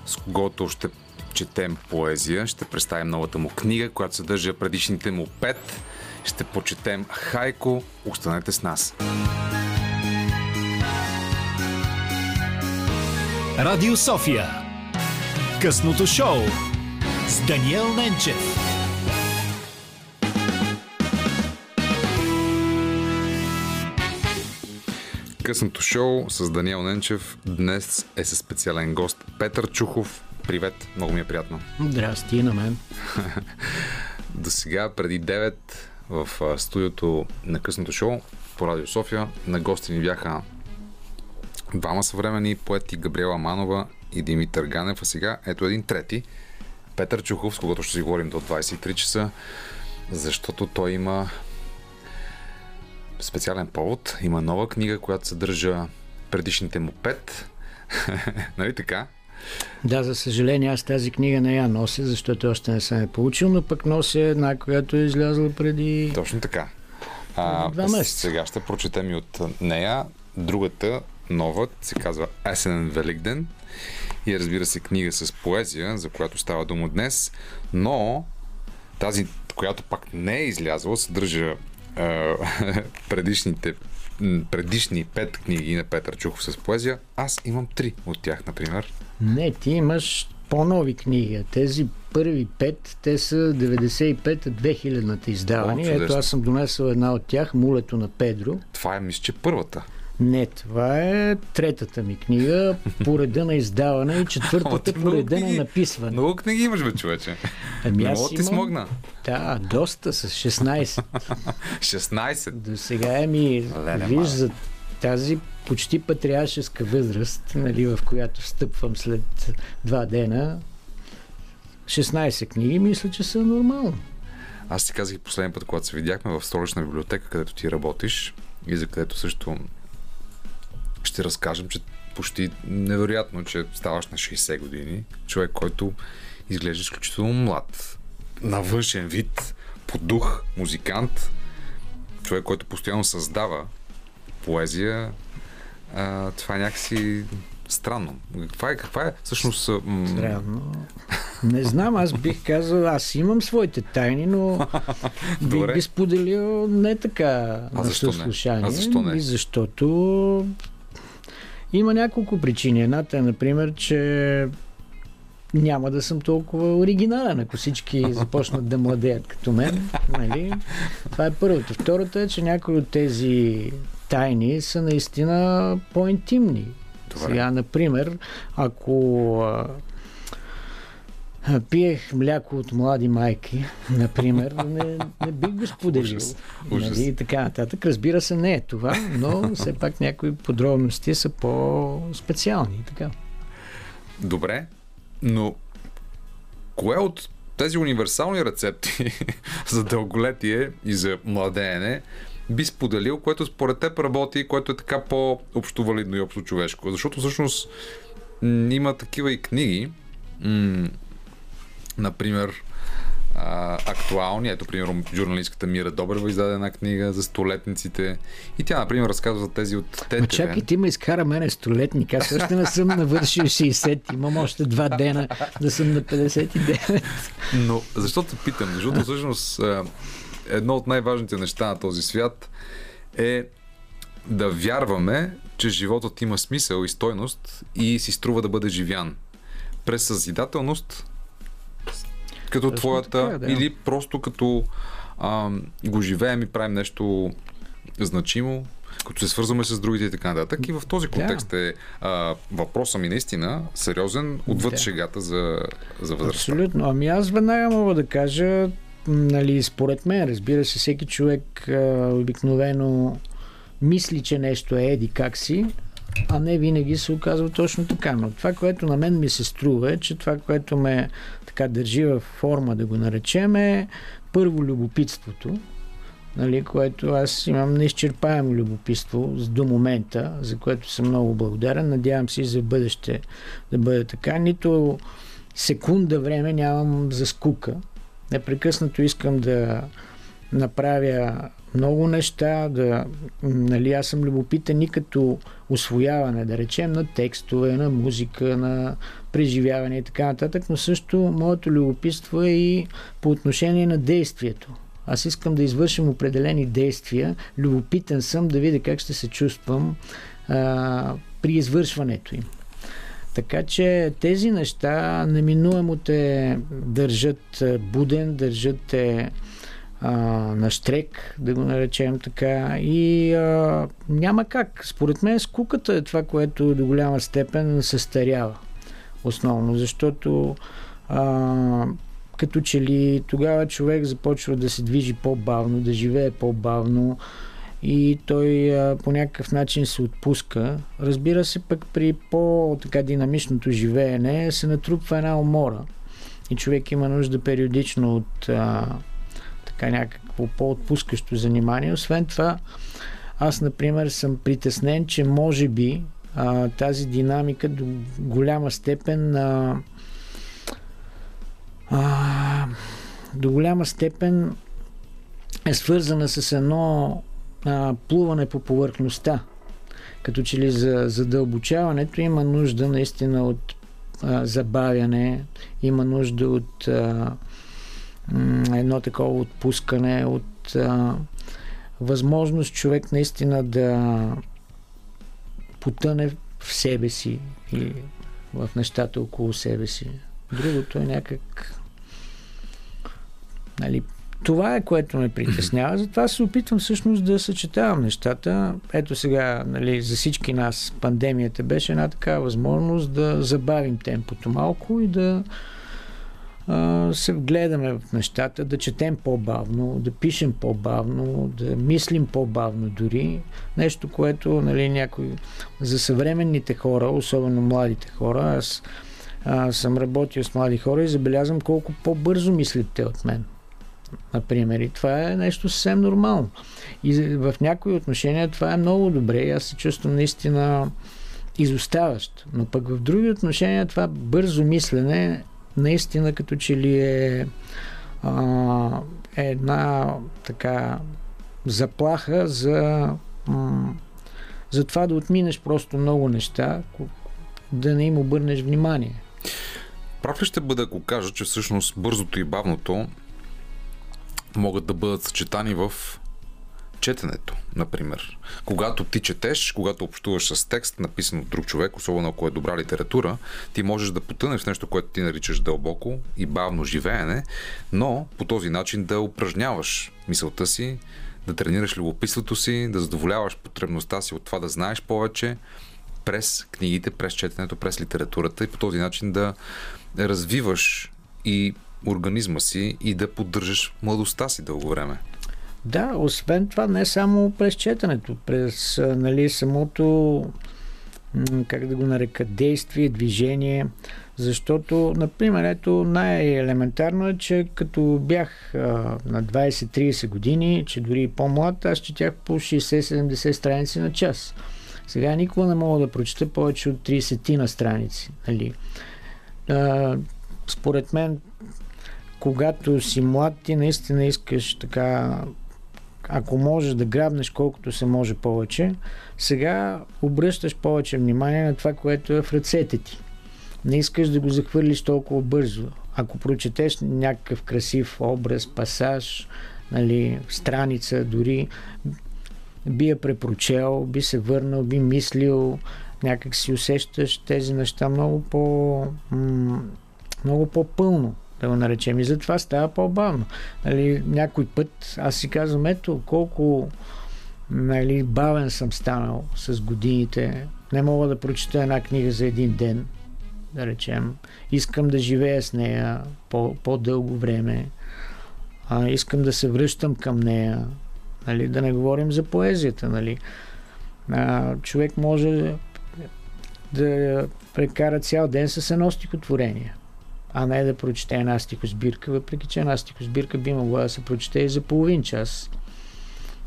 с когото ще четем поезия. Ще представим новата му книга, която съдържа предишните му пет. Ще почетем Хайко. Останете с нас.
Радио София. Късното шоу с Даниел Ненчев.
Късното шоу с Даниел Ненчев днес е със специален гост Петър Чухов. Привет, много ми е приятно.
Здрасти на мен.
До сега, преди 9 в студиото на късното шоу по Радио София на гости ни бяха Двама съвремени поети Габриела Манова и Димитър Ганев, а сега ето един трети. Петър Чухов, с когото ще си говорим до 23 часа, защото той има специален повод. Има нова книга, която съдържа предишните му пет. нали така?
Да, за съжаление, аз тази книга не я нося, защото още не съм я получил, но пък нося една, която е излязла преди...
Точно така. А,
два месеца.
Сега ще прочетем и от нея. Другата нова се казва Есенен Великден и разбира се книга с поезия, за която става дума днес, но тази, която пак не е излязла, съдържа предишните предишни пет книги на Петър Чухов с поезия. Аз имам три от тях, например.
Не, ти имаш по-нови книги. Тези първи пет, те са 95-2000-та издавани.
О,
Ето аз съм донесъл една от тях, Мулето на Педро.
Това е, мисля, че първата.
Не, това е третата ми книга по реда на издаване и четвъртата по реда на написване.
Много книги имаш, бе, човече.
Ами аз
да ти
имам-
смогна.
Да, доста с 16.
16.
До сега ми,
Леле,
виж, за тази почти патриаршеска възраст, нали, в която встъпвам след два дена, 16 книги, мисля, че са нормално.
Аз ти казах последния път, когато се видяхме в столична библиотека, където ти работиш и за където също ще разкажем, че почти невероятно, че ставаш на 60 години. Човек, който изглежда изключително млад. На външен вид, по дух, музикант. Човек, който постоянно създава поезия. А, това е някакси странно. Каква е, каква е всъщност... м-
Странно. Не знам, аз бих казал, аз имам своите тайни, но бих ги споделил не така на
защо не? А защо не?
И защото има няколко причини. Едната е, например, че няма да съм толкова оригинален, ако всички започнат да младеят като мен. Нали? Това е първото. Втората е, че някои от тези тайни са наистина по-интимни.
Добре.
Сега, например, ако пиех мляко от млади майки, например, не, не бих го споделил.
Ужас. Ужас.
Нали, и така нататък. Разбира се, не е това, но все пак някои подробности са по-специални. Така.
Добре, но кое от тези универсални рецепти за дълголетие и за младеене би споделил, което според теб работи, което е така по-общовалидно и общо човешко? Защото всъщност има такива и книги, например, а, актуални. Ето, примерно, журналистката Мира Добрева издаде една книга за столетниците. И тя, например, разказва за тези от ТТВ.
Ма чакай, ти ме изкара мене столетник. Аз още не съм навършил 60. Имам още два дена да съм на 59.
Но защо те питам? Защото всъщност едно от най-важните неща на този свят е да вярваме, че животът има смисъл и стойност и си струва да бъде живян. През съзидателност, като
Точно
твоята,
така, да.
или просто като а, го живеем и правим нещо значимо, като се свързваме с другите и така нататък. И в този контекст е а, въпросът ми наистина сериозен, отвъд
Да.
шегата за, за възрастта.
Абсолютно. Ами аз веднага мога да кажа, нали, според мен, разбира се, всеки човек а, обикновено мисли, че нещо е еди как си, а не винаги се оказва точно така. Но това, което на мен ми се струва е, че това, което ме така държи в форма, да го наречем, е първо любопитството, нали, което аз имам неизчерпаемо любопитство до момента, за което съм много благодарен. Надявам се и за бъдеще да бъде така. Нито секунда време нямам за скука. Непрекъснато искам да направя много неща, да, нали, аз съм любопитен и като освояване, да речем, на текстове, на музика, на преживяване и така нататък, но също моето любопитство е и по отношение на действието. Аз искам да извършим определени действия, любопитен съм да видя как ще се чувствам а, при извършването им. Така че тези неща неминуемо те държат буден, държат те а, на штрек, да го наречем така. И а, няма как. Според мен скуката е това, което до голяма степен се старява. Основно, защото а, като че ли тогава човек започва да се движи по-бавно, да живее по-бавно и той а, по някакъв начин се отпуска. Разбира се, пък при по-така динамичното живеене се натрупва една умора и човек има нужда периодично от а, така някак, някакво по-отпускащо занимание. Освен това, аз, например, съм притеснен, че може би а, тази динамика до голяма степен а, а, до голяма степен е свързана с едно а, плуване по повърхността. Като че ли за задълбочаването има нужда наистина от а, забавяне, има нужда от а, едно такова отпускане, от а, възможност човек наистина да потъне в себе си и в нещата около себе си. Другото е някак нали, това е което ме притеснява. Затова се опитвам всъщност да съчетавам нещата. Ето сега, нали, за всички нас пандемията беше една такава възможност да забавим темпото малко и да се вгледаме в нещата, да четем по-бавно, да пишем по-бавно, да мислим по-бавно дори. Нещо, което нали, някой за съвременните хора, особено младите хора, аз а, съм работил с млади хора и забелязвам колко по-бързо мислят те от мен например. И това е нещо съвсем нормално. И в някои отношения това е много добре. И аз се чувствам наистина изоставащ. Но пък в други отношения това бързо мислене наистина като че ли е а, една така заплаха за, м- за това да отминеш просто много неща, да не им обърнеш внимание.
Прав ли ще бъде, ако кажа, че всъщност бързото и бавното могат да бъдат съчетани в четенето, например. Когато ти четеш, когато общуваш с текст, написан от друг човек, особено ако е добра литература, ти можеш да потънеш в нещо, което ти наричаш дълбоко и бавно живеене, но по този начин да упражняваш мисълта си, да тренираш любопитството си, да задоволяваш потребността си от това да знаеш повече през книгите, през четенето, през литературата и по този начин да развиваш и организма си и да поддържаш младостта си дълго време.
Да, освен това не само през четенето, през нали, самото как да го нарека, действие, движение, защото, например, ето най-елементарно е, че като бях а, на 20-30 години, че дори и по-млад, аз четях по 60-70 страници на час. Сега никога не мога да прочета повече от 30 на страници. Нали. А, според мен когато си млад, ти наистина искаш така, ако можеш да грабнеш колкото се може повече, сега обръщаш повече внимание на това, което е в ръцете ти. Не искаш да го захвърлиш толкова бързо. Ако прочетеш някакъв красив образ, пасаж, нали, страница, дори би я препрочел, би се върнал, би мислил, някак си усещаш тези неща много по много по-пълно да го наречем. И затова става по-бавно. Нали, някой път аз си казвам, ето колко нали, бавен съм станал с годините. Не мога да прочета една книга за един ден, да речем. Искам да живея с нея по, по-дълго време. А, искам да се връщам към нея. Нали, да не говорим за поезията. Нали. А, човек може да прекара цял ден с едно стихотворение а не да прочете една стихосбирка, въпреки че една стихосбирка би могла да се прочете и за половин час.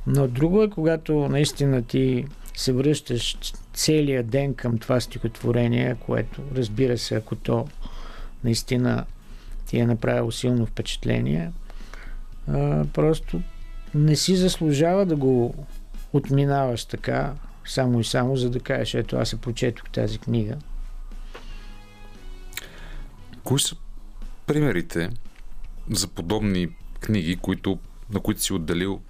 Но друго е, когато наистина ти се връщаш целия ден към това стихотворение, което, разбира се, ако то наистина ти е направило силно впечатление, просто не си заслужава да го отминаваш така, само и само, за да кажеш, ето аз се прочетох тази книга.
Кои са примерите за подобни книги, които, на които си отделил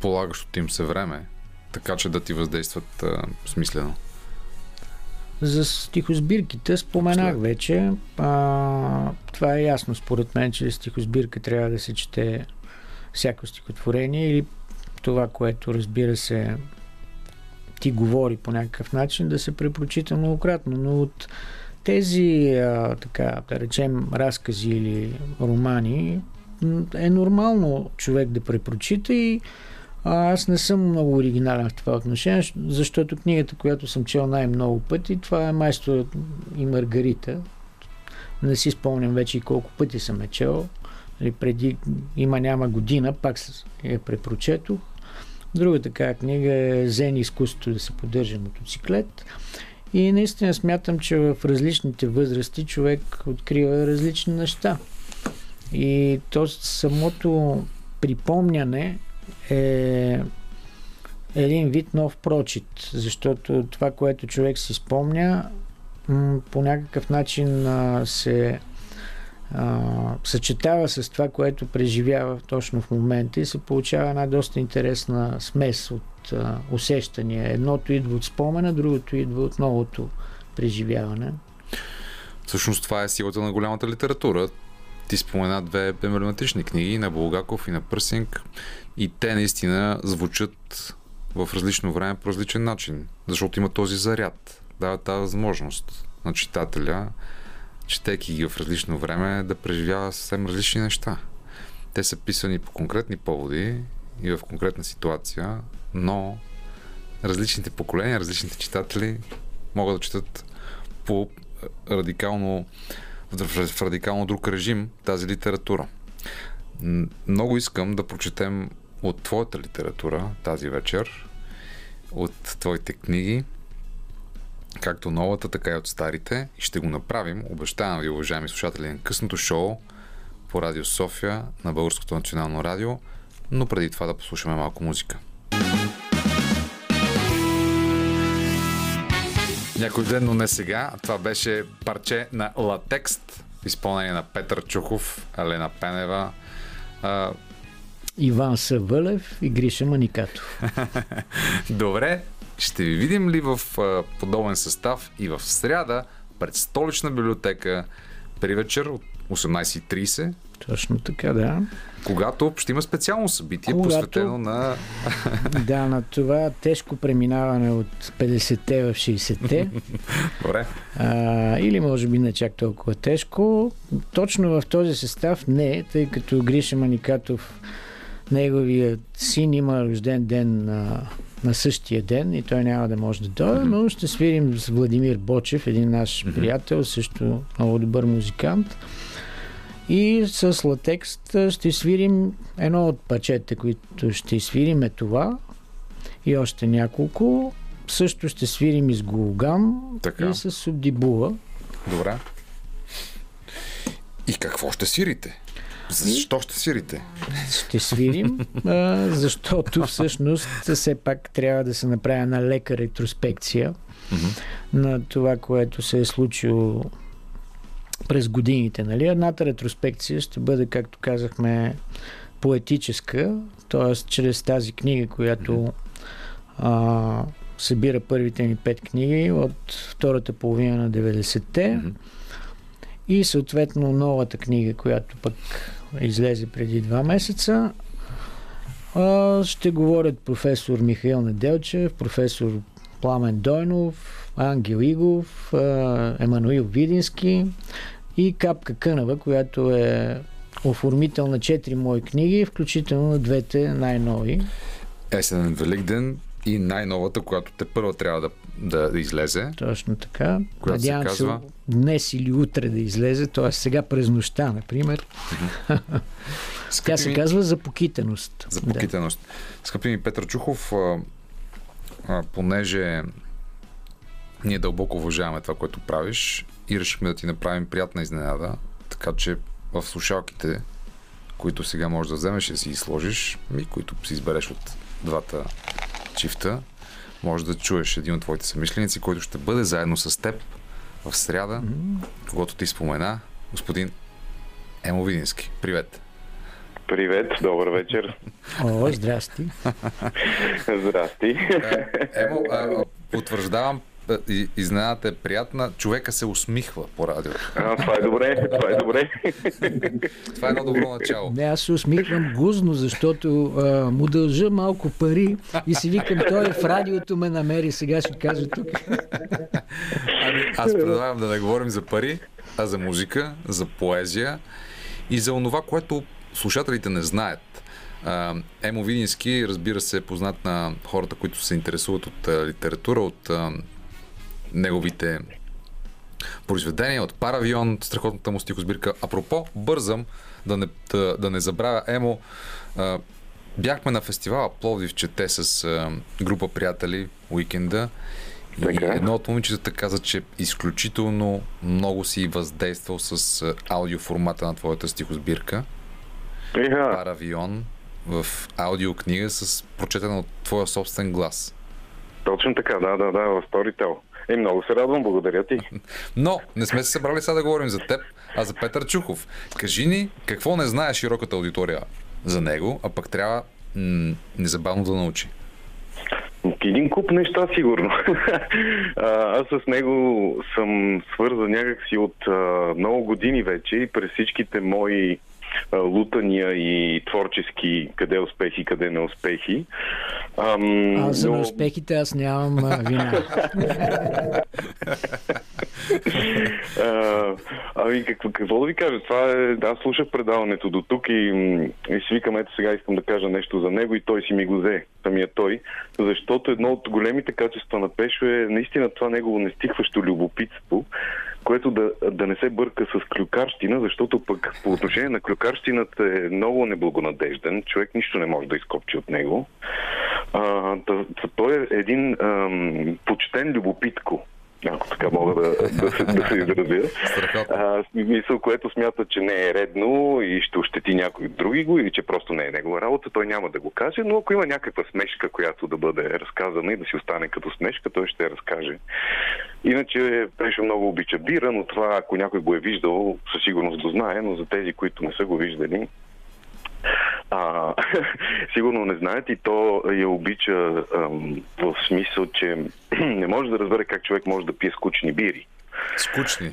полагащото им се време, така че да ти въздействат а, смислено?
За стихосбирките споменах След. вече. А, това е ясно според мен, че стихосбирка трябва да се чете всяко стихотворение или това, което разбира се ти говори по някакъв начин, да се препрочита многократно. Но от тези, така, да речем, разкази или романи, е нормално човек да препрочита и аз не съм много оригинален в това отношение, защото книгата, която съм чел най-много пъти, това е Майстор и Маргарита. Не си спомням вече и колко пъти съм е чел. Нали, преди има няма година, пак я препрочетох. Друга така книга е Зен изкуството да се поддържа мотоциклет. И наистина смятам, че в различните възрасти човек открива различни неща. И то самото припомняне е един вид нов прочит, защото това, което човек си спомня, по някакъв начин се съчетава с това, което преживява точно в момента и се получава една доста интересна смес а, усещания. Едното идва от спомена, другото идва от новото преживяване.
Всъщност това е силата на голямата литература. Ти спомена две емблематични книги на Булгаков и на Пърсинг и те наистина звучат в различно време по различен начин, защото има този заряд, дава тази възможност на читателя четейки ги в различно време, да преживява съвсем различни неща. Те са писани по конкретни поводи и в конкретна ситуация, но различните поколения, различните читатели могат да четат по радикално, в радикално друг режим тази литература. Много искам да прочетем от твоята литература тази вечер, от твоите книги, както новата, така и от старите. И ще го направим, обещавам ви, уважаеми слушатели, на късното шоу по Радио София на Българското национално радио, но преди това да послушаме малко музика. Някой ден, но не сега. Това беше парче на Латекст в изпълнение на Петър Чухов, Елена Пенева. А...
Иван Савълев и Гриша Маникатов.
Добре, ще ви видим ли в подобен състав и в сряда пред столична библиотека при вечер от 18.30.
Точно така, да.
Когато ще има специално събитие, Когато... посветено на...
да, на това тежко преминаване от 50-те в 60-те.
Добре.
А, или може би не чак толкова тежко. Точно в този състав не, тъй като Гриша Маникатов, неговият син има рожден ден на на същия ден и той няма да може да дойде, но ще свирим с Владимир Бочев, един наш приятел, също много добър музикант. И с латекст ще свирим едно от пачете, които ще свирим е това и още няколко. Също ще свирим и с Гулган така. и с Субдибула.
Добре. И какво ще свирите? Защо ще свирите?
Ще свирим, защото всъщност все пак трябва да се направи една лека ретроспекция mm-hmm. на това, което се е случило през годините. Нали? Едната ретроспекция ще бъде, както казахме, поетическа, т.е. чрез тази книга, която а, събира първите ни пет книги от втората половина на 90-те. Mm-hmm. И съответно новата книга, която пък излезе преди два месеца. Ще говорят професор Михаил Неделчев, професор Пламен Дойнов, Ангел Игов, Емануил Видински и Капка Кънава, която е оформител на четири мои книги, включително на двете най-нови.
Есенен Великден и най-новата, която те първа трябва да, да, да излезе.
Точно така. Надявам се, казва... се днес или утре да излезе, т.е. сега през нощта, например. Тя се ми... казва за покитеност.
За покитеност. Да. Скъпи ми Петър Чухов, а, а, понеже ние дълбоко уважаваме това, което правиш и решихме да ти направим приятна изненада, така че в слушалките, които сега можеш да вземеш и да си сложиш, и които си избереш от двата чифта, може да чуеш един от твоите съмишленици, който ще бъде заедно с теб в сряда, mm-hmm. когато ти спомена, господин Емо Видински. Привет!
Привет, добър вечер.
О, здрасти.
здрасти.
Е, Емо, потвърждавам изненадата е приятна. Човека се усмихва по радиото.
А, това е добре, това е добре.
това е едно добро начало.
Не, аз се усмихвам гузно, защото а, му дължа малко пари и си викам, той е в радиото ме намери, сега ще кажа тук.
ами, аз предлагам да не говорим за пари, а за музика, за поезия и за онова, което слушателите не знаят. Емо Видински, разбира се, е познат на хората, които се интересуват от литература, от неговите произведение от Паравион, страхотната му стихосбирка. Апропо, бързам да не, да, да не забравя Емо. А, бяхме на фестивала Пловдив чете с а, група приятели уикенда и
Така.
едно от момичетата каза, че изключително много си въздействал с аудиоформата на твоята стихосбирка.
Еха,
Паравион в аудиокнига с прочетена от твоя собствен глас.
точно така, да, да, да, в Storytel. Е, много се радвам, благодаря ти.
Но не сме се събрали сега да говорим за теб, а за Петър Чухов. Кажи ни какво не знае широката аудитория за него, а пък трябва м- незабавно да научи.
Един куп неща, сигурно. А, Аз с него съм свързан някакси от а, много години вече и през всичките мои лутания и творчески къде успехи, къде неуспехи. Ам,
А за
но-
неуспехите аз нямам а, вина.
А, ами какво, какво да ви кажа? Това е... Аз слушах предаването до тук и, и си викам, ето сега искам да кажа нещо за него и той си ми го взе, самия той. Защото едно от големите качества на Пешо е наистина това негово нестихващо любопитство, което да, да не се бърка с клюкарщина, защото пък по отношение на клюкарщината е много неблагонадежден. Човек нищо не може да изкопчи от него. А, да, той е един ам, почтен любопитко ако така мога да, да, се, да се изразя. А, мисъл, което смята, че не е редно и ще ощети някой други го или че просто не е негова работа, той няма да го каже, но ако има някаква смешка, която да бъде разказана и да си остане като смешка, той ще я разкаже. Иначе Пешо много обича бира, но това, ако някой го е виждал, със сигурност го знае, но за тези, които не са го виждали, а, сигурно не знаят и то я обича ам, в смисъл, че не може да разбере как човек може да пие скучни бири.
Скучни.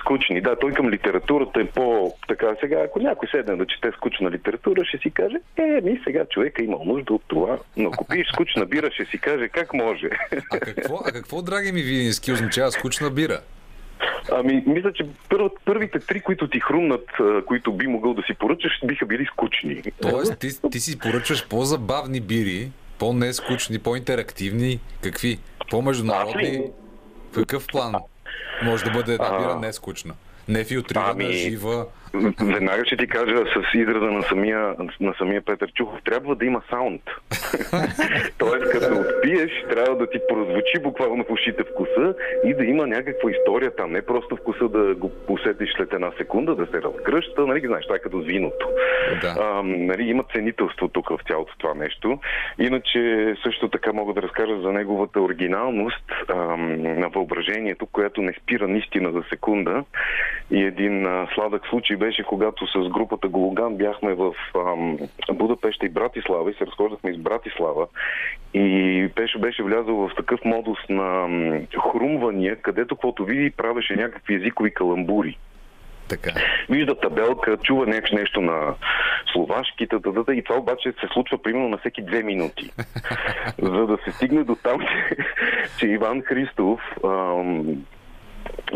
Скучни, да, той към литературата е по... Така, сега, ако някой седне да чете скучна литература, ще си каже, е, ми сега човека има нужда от това, но ако пиеш скучна бира, ще си каже, как може.
А какво, а какво драги ми Вилински, означава скучна бира?
Ами, мисля, че първ, първите три, които ти хрумнат, които би могъл да си поръчаш, биха били скучни.
Тоест, ти, ти си поръчваш по-забавни бири, по-нескучни, по-интерактивни. Какви? По-международни? В какъв план може да бъде една бира нескучна? Не филтрирана,
Ами,
жива.
Веднага ще ти кажа с израза на самия, на самия Петър Чухов. Трябва да има саунд. Тоест, като отпиеш, трябва да ти прозвучи буквално в ушите вкуса и да има някаква история там. Не просто вкуса да го усетиш след една секунда, да се разгръща. Нали, знаеш, това е като с виното.
Да.
А, нали, има ценителство тук в цялото това нещо. Иначе също така мога да разкажа за неговата оригиналност а, на въображението, която не спира наистина за секунда. И един а, сладък случай беше, когато с групата Гологан бяхме в ам, Будапеща и Братислава и се разхождахме из Братислава. И Пешо беше влязъл в такъв модус на ам, хрумвания, където каквото види правеше някакви езикови каламбури
Така.
вижда табелка, чува нещо, нещо на словашки, тата, и това обаче се случва примерно на всеки две минути. За да се стигне до там, че, че Иван Христов, ам,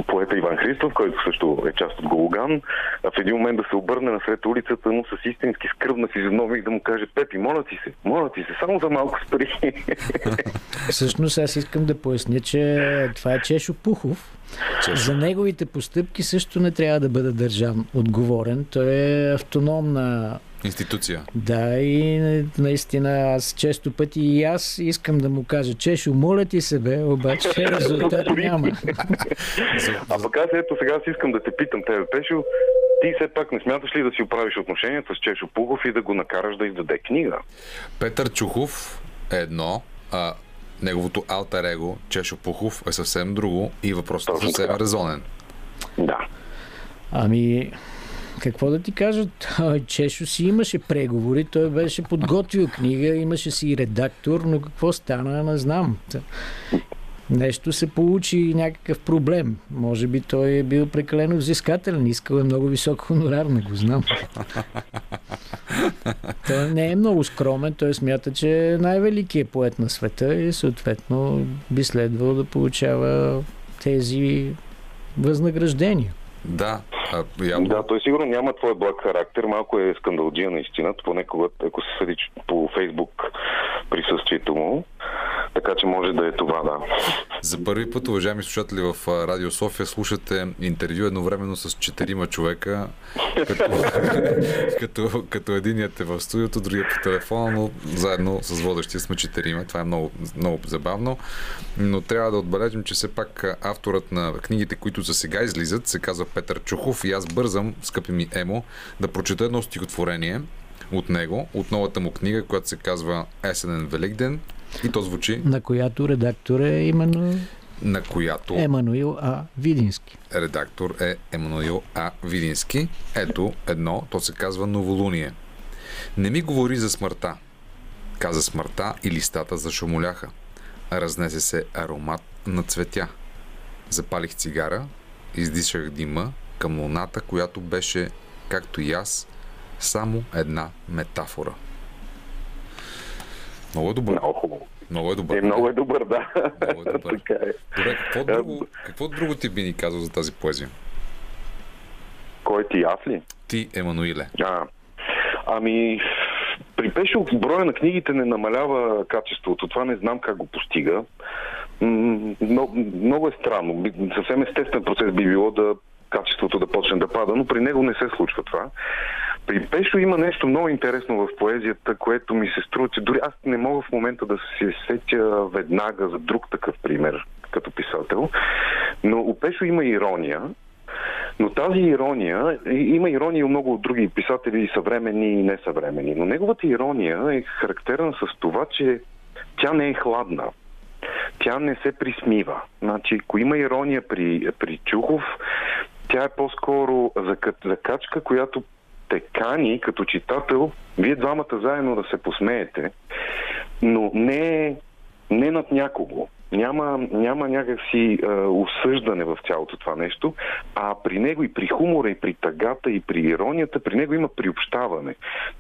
поета Иван Христов, който също е част от Гологан, в един момент да се обърне насред улицата му с истински скръбна физиономия и да му каже Пепи, моля ти се, моля ти се, само за малко спри.
Всъщност аз искам да поясня, че това е Чешо Пухов. За неговите постъпки също не трябва да бъде държан отговорен. Той е автономна
Институция.
Да, и наистина аз често пъти и аз искам да му кажа, Чешо, моля ти се бе, обаче резултат няма.
А пък аз ето сега аз искам да те питам тебе, Пешо, ти все пак не смяташ ли да си оправиш отношенията с Чешо Пухов и да го накараш да издаде книга?
Петър Чухов е едно, а неговото алтер его, Чешо Пухов, е съвсем друго и въпросът е съвсем резонен.
Да.
Ами, какво да ти кажа? Чешо си имаше преговори, той беше подготвил книга, имаше си и редактор, но какво стана, не знам. Нещо се получи някакъв проблем. Може би той е бил прекалено взискателен, искал е много висок хонорар, не го знам. Той не е много скромен, той смята, че е най-великият поет на света и съответно би следвал да получава тези възнаграждения.
Да, а, явно,
Да, той сигурно няма твой благ характер, малко е скандалджия наистина, поне когато, ако се съди по Фейсбук присъствието му. Така че може да е това, да.
За първи път, уважаеми слушатели в Радио София, слушате интервю едновременно с четирима човека, като, като, като единият е в студиото, другият по телефона, но заедно с водещия сме четирима. Това е много, много забавно. Но трябва да отбележим, че все пак авторът на книгите, които за сега излизат, се казва Петър Чухов и аз бързам, скъпи ми Емо, да прочета едно стихотворение от него, от новата му книга, която се казва Есенен Великден. И то звучи.
На която редактор е именно
на която
Емануил А. Видински.
Редактор е Емануил А. Видински. Ето едно, то се казва Новолуние. Не ми говори за смъртта. Каза смъртта и листата зашумоляха. Разнесе се аромат на цветя. Запалих цигара, издишах дима към луната, която беше, както и аз, само една метафора. Много е добър.
Много хубаво.
Много е добър.
Е, много е добър, да.
Много е добър.
така е.
Добре, какво друго, какво друго ти би ни казал за тази поезия?
Кой ти, аз ли?
Ти, Емануиле.
А, ами, при Пешо броя на книгите не намалява качеството. Това не знам как го постига. Много, много е странно. Съвсем естествен процес би било да качеството да почне да пада, но при него не се случва това. При Пешо има нещо много интересно в поезията, което ми се струва, че дори аз не мога в момента да се сетя веднага за друг такъв пример като писател, но у Пешо има ирония, но тази ирония, има ирония и много от други писатели, и съвременни и несъвременни, но неговата ирония е характерна с това, че тя не е хладна. Тя не се присмива. Значи, ако има ирония при, при Чухов, тя е по-скоро зака- закачка, която те кани като читател, вие двамата заедно да се посмеете, но не, не над някого. Няма, няма някакси е, осъждане в цялото това нещо, а при него и при хумора, и при тъгата, и при иронията, при него има приобщаване.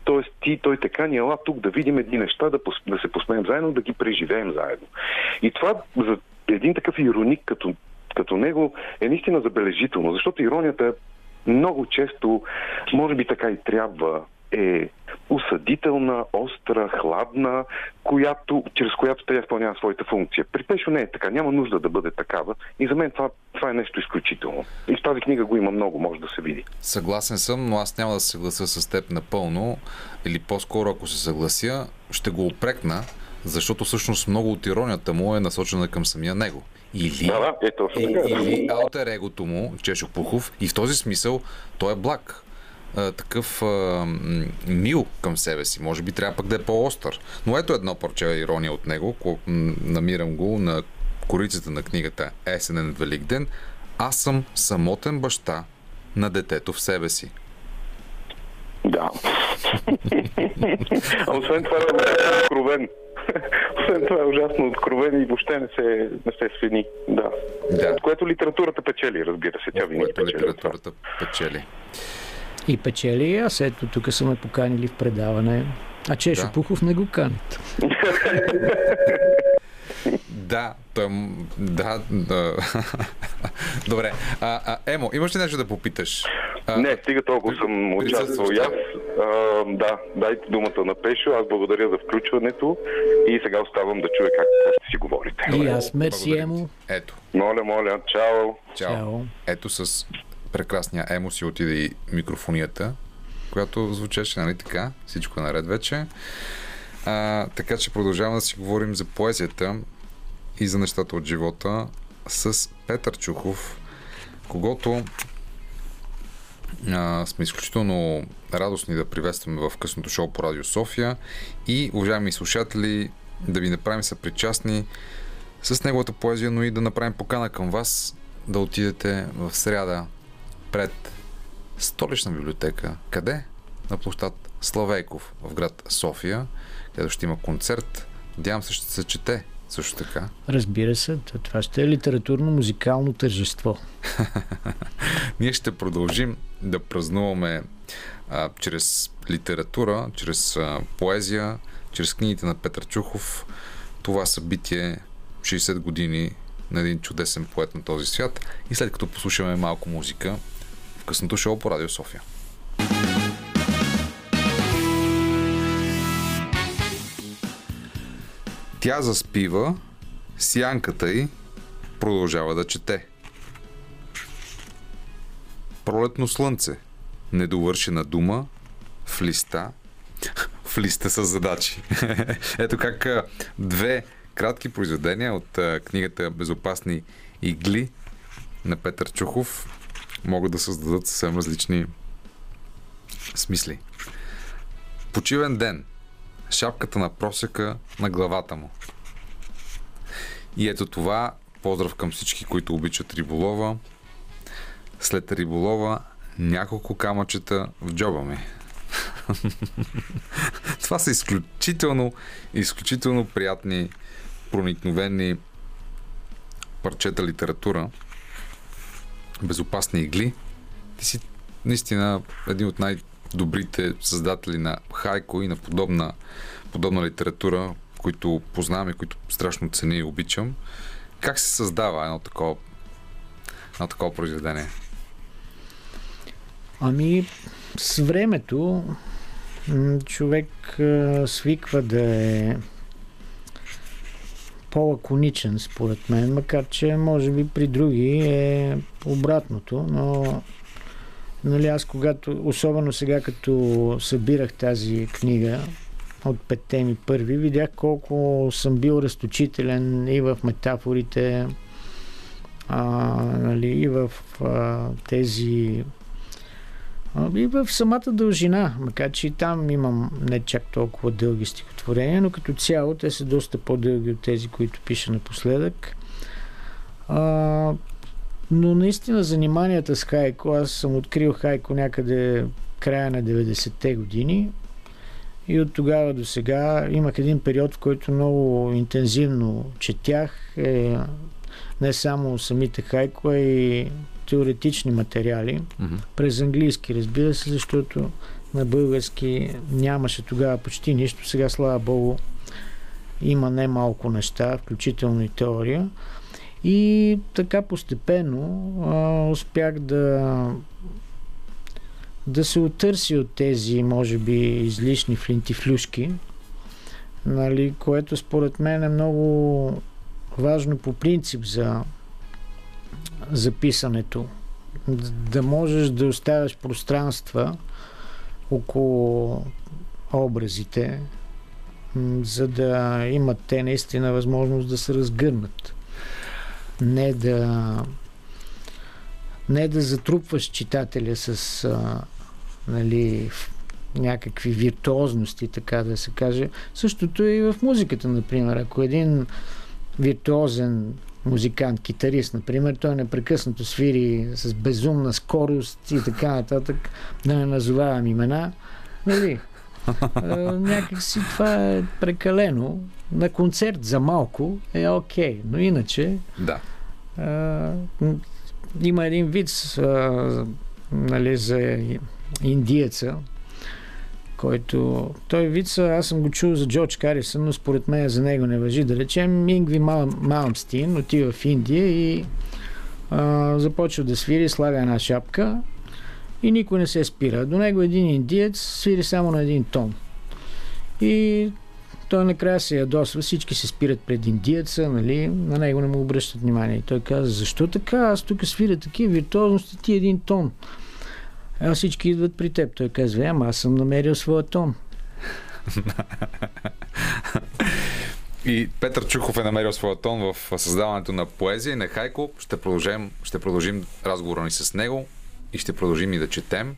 Тоест ти, той така ни ела тук да видим едни неща, да, пос, да се посмеем заедно, да ги преживеем заедно. И това за един такъв ироник като, като него е наистина забележително, защото иронията много често, може би така и трябва, е осъдителна, остра, хладна, която, чрез която тя изпълнява своята функция. При Пешо не е така, няма нужда да бъде такава и за мен това, това е нещо изключително. И в тази книга го има много, може да се види.
Съгласен съм, но аз няма да се съглася с теб напълно. Или по-скоро, ако се съглася, ще го опрекна, защото всъщност много от иронията му е насочена към самия него. Или,
Да, да, е точно така.
или алтер егото му, Чешо Пухов, и в този смисъл той е благ. Такъв а, мил към себе си. Може би трябва пък да е по-остър. Но ето едно парче ирония от него. ко- Намирам го на корицата на книгата Есенен Великден. Аз съм самотен баща на детето в себе си.
Да. а освен това е откровен. Освен това е ужасно откровен и въобще не се, не се свини. Да.
Да.
От което литературата печели, разбира се. Тя винаги печели. от това.
литературата печели.
И печели аз. Ето, тук са ме поканили в предаване. А Чешо
Да.
Пухов не го канят.
Да, той... м- Да, да. Добре. А, а, Емо, имаш ли нещо да попиташ? А,
Не, стига толкова съм участвал и аз. А, да, дайте думата на Пешо. Аз благодаря за включването и сега оставам да чуя как ще си говорите.
И аз, мерси, Емо.
Ето,
Моля, моля, чао.
чао.
Чао.
Ето с прекрасния Емо си отиде и микрофонията, която звучеше, нали така? Всичко е наред вече. А, така че продължаваме да си говорим за поезията и за нещата от живота с Петър Чухов, когато а, сме изключително радостни да приветстваме в късното шоу по Радио София и, уважаеми слушатели, да ви направим съпричастни с неговата поезия, но и да направим покана към вас да отидете в сряда пред столична библиотека. Къде? На площад Славейков в град София, където ще има концерт. Надявам се, ще се чете също така.
Разбира се, това ще е литературно-музикално тържество.
Ние ще продължим да празнуваме а, чрез литература, чрез а, поезия, чрез книгите на Петър Чухов. Това събитие 60 години на един чудесен поет на този свят и след като послушаме малко музика в късното шоу по Радио София. Тя заспива, сянката й продължава да чете. Пролетно слънце, недовършена дума, в листа, в листа с задачи. Ето как две кратки произведения от книгата Безопасни игли на Петър Чухов могат да създадат съвсем различни смисли. Почивен ден. Шапката на просека на главата му. И ето това, поздрав към всички, които обичат риболова. След риболова, няколко камъчета в джоба ми. това са изключително, изключително приятни, проникновени парчета литература. Безопасни игли. Ти си наистина един от най- добрите създатели на хайко и на подобна, подобна литература, които познавам и които страшно ценя и обичам. Как се създава едно такова, едно такова произведение?
Ами, с времето човек свиква да е по-лаконичен, според мен, макар че може би при други е обратното, но Нали, аз когато, особено сега като събирах тази книга от петте ми първи, видях колко съм бил разточителен и в метафорите, а, нали, и в а, тези и в самата дължина, макар че и там имам не чак толкова дълги стихотворения, но като цяло те са доста по-дълги от тези, които пиша напоследък. А, но наистина заниманията с хайко, аз съм открил хайко някъде края на 90-те години и от тогава до сега имах един период, в който много интензивно четях е, не само самите хайко, а и теоретични материали. Mm-hmm. През английски, разбира се, защото на български нямаше тогава почти нищо. Сега, слава Богу, има немалко неща, включително и теория. И така постепенно а, успях да да се отърси от тези, може би, излишни флинтифлюшки, нали, което според мен е много важно по принцип за записането. Да можеш да оставяш пространства около образите, за да имат те наистина възможност да се разгърнат не да не да затрупваш читателя с а, нали, някакви виртуозности, така да се каже. Същото и в музиката, например. Ако един виртуозен музикант, китарист, например, той непрекъснато свири с безумна скорост и така нататък, да не назовавам имена, нали, някакси това е прекалено. На концерт за малко е окей, okay, но иначе
да.
а, има един вид а, нали, за индиеца, който... Той вица, аз съм го чул за Джордж Карисън, но според мен за него не въжи. Да речем, Мингви Малмстин отива в Индия и а, започва да свири, слага една шапка и никой не се спира. До него един индиец свири само на един тон. И той накрая се ядосва, всички се спират пред индиеца, нали, на него не му обръщат внимание. И той каза, защо така? Аз тук свиря такива виртуозности, ти един тон. А всички идват при теб. Той казва, ама аз съм намерил своя тон.
И Петър Чухов е намерил своя тон в създаването на поезия и на Хайко. Ще продължим, ще продължим разговора ни с него и ще продължим и да четем.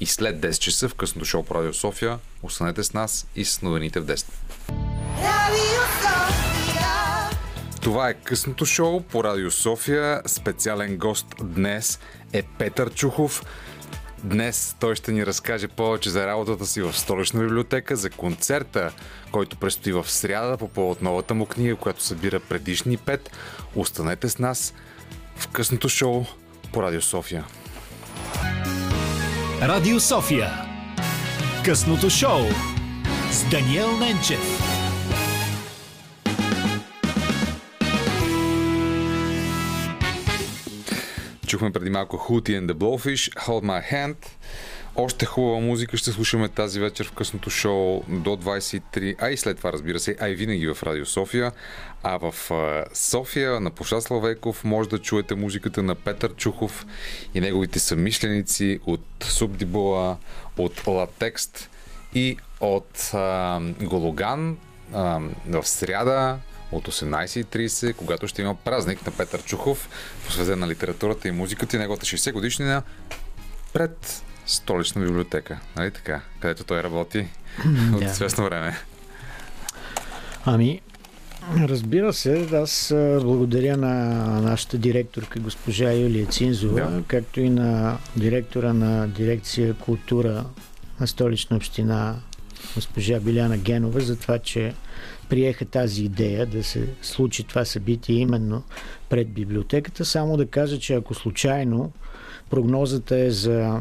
И след 10 часа в късното шоу по Радио София останете с нас и с новините в 10. Това е късното шоу по Радио София. Специален гост днес е Петър Чухов. Днес той ще ни разкаже повече за работата си в столична библиотека, за концерта, който предстои в сряда по повод новата му книга, която събира предишни пет. Останете с нас в късното шоу по Радио София.
Радио София. Късното шоу с Даниел Ненчев.
Чухме преди малко Hootie and the Blowfish, Hold My Hand Още хубава музика ще слушаме тази вечер в късното шоу до 23, а и след това, разбира се, а и винаги в Радио София. А в София на площад Славейков може да чуете музиката на Петър Чухов и неговите съмишленици от Субдибула, от Латекст и от а, Гологан а, в сряда от 18.30, когато ще има празник на Петър Чухов, посветен на литературата и музиката и неговата 60 годишнина пред столична библиотека, нали така, където той работи от известно време.
Ами, Разбира се, аз благодаря на нашата директорка госпожа Юлия Цинзова, да. както и на директора на дирекция култура на столична община госпожа Биляна Генова за това, че приеха тази идея да се случи това събитие именно пред библиотеката. Само да кажа, че ако случайно прогнозата е за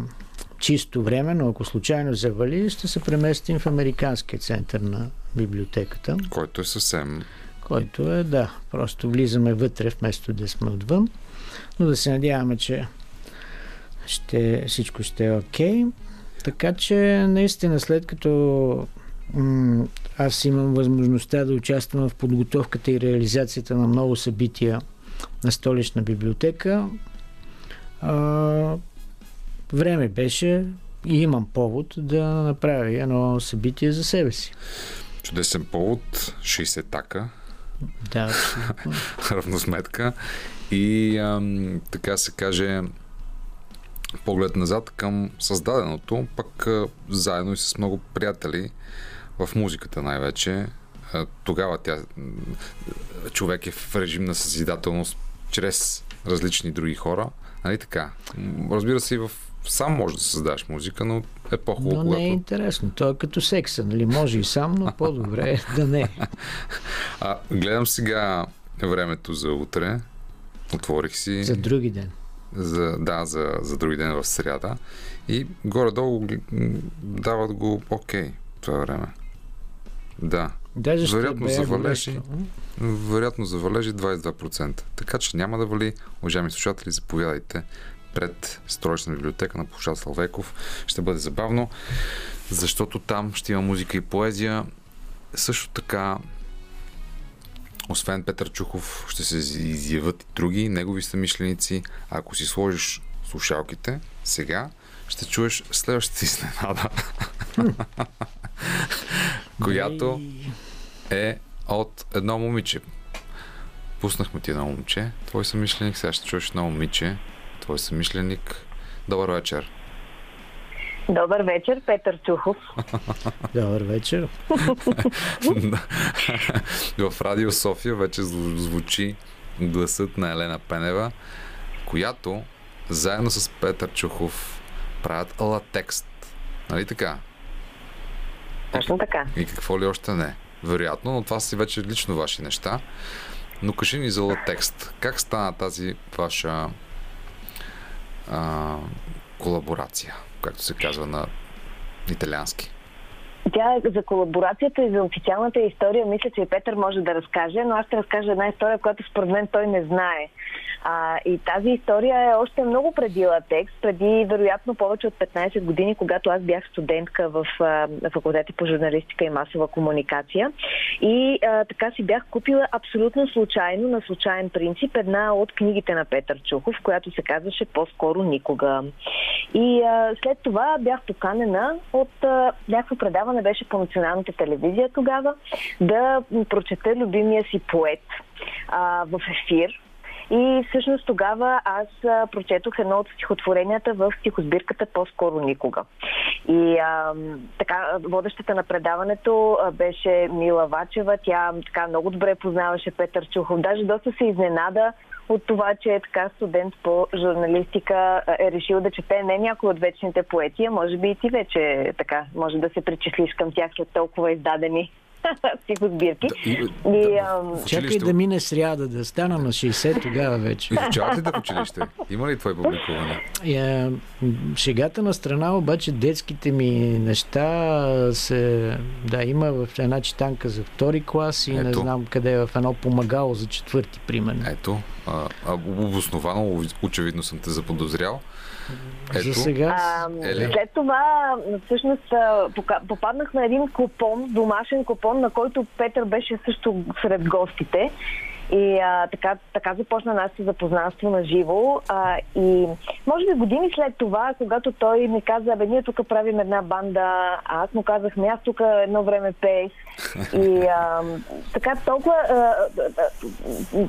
чисто време, но ако случайно завали, ще се преместим в Американския център на библиотеката.
Който е съвсем...
Който е, да, просто влизаме вътре, вместо да сме отвън. Но да се надяваме, че ще, всичко ще е окей. Okay. Така че, наистина, след като м- аз имам възможността да участвам в подготовката и реализацията на много събития на столична библиотека, а, време беше и имам повод да направя едно събитие за себе си.
Чудесен повод, 60 така.
Да,
равносметка. И ам, така се каже поглед назад към създаденото, пък заедно и с много приятели в музиката най-вече. Тогава тя, човек е в режим на съзидателност чрез различни други хора. Нали така? Разбира се, и в сам може да създаш музика, но е по-хубаво.
Но не е интересно. То е като секса, нали? Може и сам, но по-добре е да не.
А, гледам сега времето за утре. Отворих си.
За други ден.
За, да, за, за други ден в сряда. И горе-долу дават го окей okay, това време. Да.
Даже
вероятно за валежи, вероятно за валежи 22%. Така че няма да вали. Уважаеми слушатели, заповядайте пред столична библиотека на площад Салвеков. Ще бъде забавно, защото там ще има музика и поезия. Също така, освен Петър Чухов, ще се изяват и други негови съмишленици. Ако си сложиш слушалките, сега ще чуеш следващата изненада, която е от едно момиче. Пуснахме ти едно момче, твой съмишленик, сега ще чуеш едно момиче, твой съмишленик. Добър вечер.
Добър вечер, Петър Чухов.
Добър вечер.
в Радио София вече звучи гласът на Елена Пенева, която заедно с Петър Чухов правят латекст. Нали така?
Точно така.
И какво ли още не? Вероятно, но това си вече лично ваши неща. Но кажи ни за латекст. Как стана тази ваша а, колаборация, както се казва на италиански?
Тя за колаборацията и за официалната история мисля, че Петър може да разкаже, но аз ще разкажа една история, която според мен той не знае. А, и тази история е още много преди Латекс, преди вероятно повече от 15 години, когато аз бях студентка в а, факултета по журналистика и масова комуникация. И а, така си бях купила абсолютно случайно, на случайен принцип, една от книгите на Петър Чухов, която се казваше По-скоро никога. И а, след това бях поканена от а, някакво предаване, беше по националната телевизия тогава, да прочета любимия си поет а, в ефир и всъщност тогава аз прочетох едно от стихотворенията в стихосбирката По-скоро никога. И а, така, водещата на предаването беше Мила Вачева. Тя така много добре познаваше Петър Чухов. Даже доста се изненада от това, че е така студент по журналистика е решил да чете не някой от вечните поети, а може би и ти вече така може да се причислиш към тях след толкова издадени психосбирки. Да, и,
и, ам... Чакай да мине сряда, да стана на 60 тогава вече.
Изучавате ли да в училище? Има ли твое публикуване?
Е, шегата на страна, обаче детските ми неща се... Да, има в една читанка за втори клас и Ето. не знам къде е в едно помагало за четвърти, примерно.
Ето, а, а, обосновано, очевидно съм те заподозрял.
Ето. За сега.
А, след това, всъщност, попаднах на един купон, домашен купон, на който Петър беше също сред гостите. И а, така, така започна нашето запознанство на живо. А, и може би години след това, когато той ми каза, бе, ние тук правим една банда, а аз му казах, ми аз тук едно време пеех. И а, така толкова... А,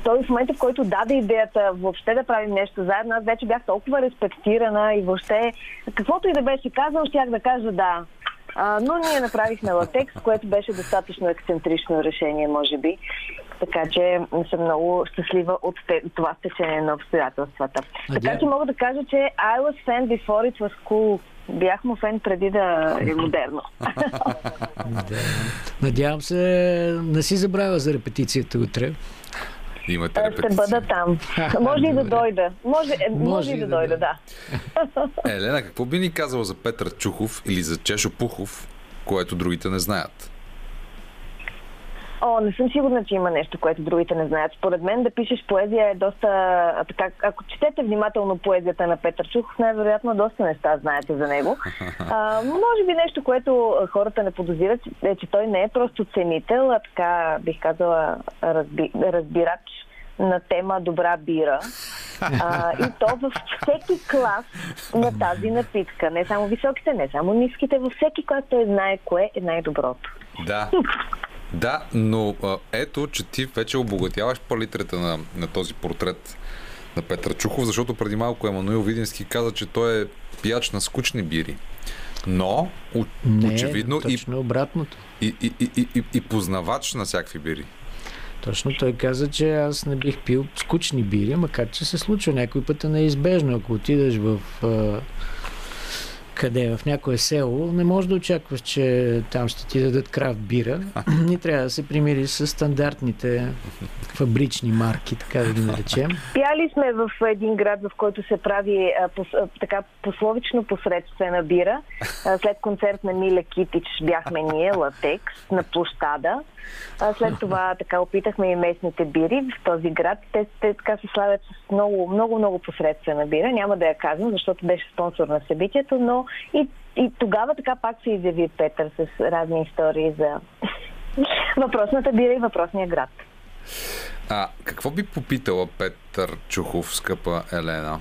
той в момента, в който даде идеята въобще да правим нещо заедно, аз вече бях толкова респектирана и въобще каквото и да беше казал, щях да кажа да. А, но ние направихме латекс, което беше достатъчно ексцентрично решение, може би. Така че съм много щастлива от това стечение на обстоятелствата. А така че мога да кажа, че I was fan before it was cool. Бях му фен преди да е модерно.
Надявам се, не си забравя за репетицията утре.
Имате репетиция.
Ще бъда там. Може и да дойда. Може, е, може, може и да, да дойда, да.
Елена, какво би ни казала за Петър Чухов или за Чешо Пухов, което другите не знаят?
О, не съм сигурна, че има нещо, което другите не знаят. Според мен да пишеш поезия е доста... Така, ако четете внимателно поезията на Петър Чухов, най-вероятно доста неща знаете за него. А, може би нещо, което хората не подозират, е, че той не е просто ценител, а така, бих казала, разби, разбирач на тема добра бира. А, и то във всеки клас на тази напитка. Не само високите, не само ниските, във всеки клас той знае кое е най-доброто.
Да. Да, но а, ето, че ти вече обогатяваш палитрата на, на този портрет на Петър Чухов, защото преди малко Емануил Видински каза, че той е пияч на скучни бири. Но, у,
Не,
очевидно,
точно и, обратното.
И, и, и, и, и, и познавач на всякакви бири.
Точно той каза, че аз не бих пил скучни бири, макар че се случва някой път е неизбежно. Ако отидеш в къде, в някое село, не можеш да очакваш, че там ще ти дадат крафт бира. Ни трябва да се примири с стандартните фабрични марки, така да ги наречем.
Пяли сме в един град, в който се прави а, пос, а, така пословично посредствена бира. А, след концерт на Миле Китич бяхме ние, Латекс, на площада. А, след това така опитахме и местните бири в този град. Те, те така се славят с много, много, много посредствена бира. Няма да я казвам, защото беше спонсор на събитието, но и, и тогава така пак се изяви Петър с разни истории за въпросната бира и въпросния град.
А какво би попитала Петър Чухов, скъпа Елена?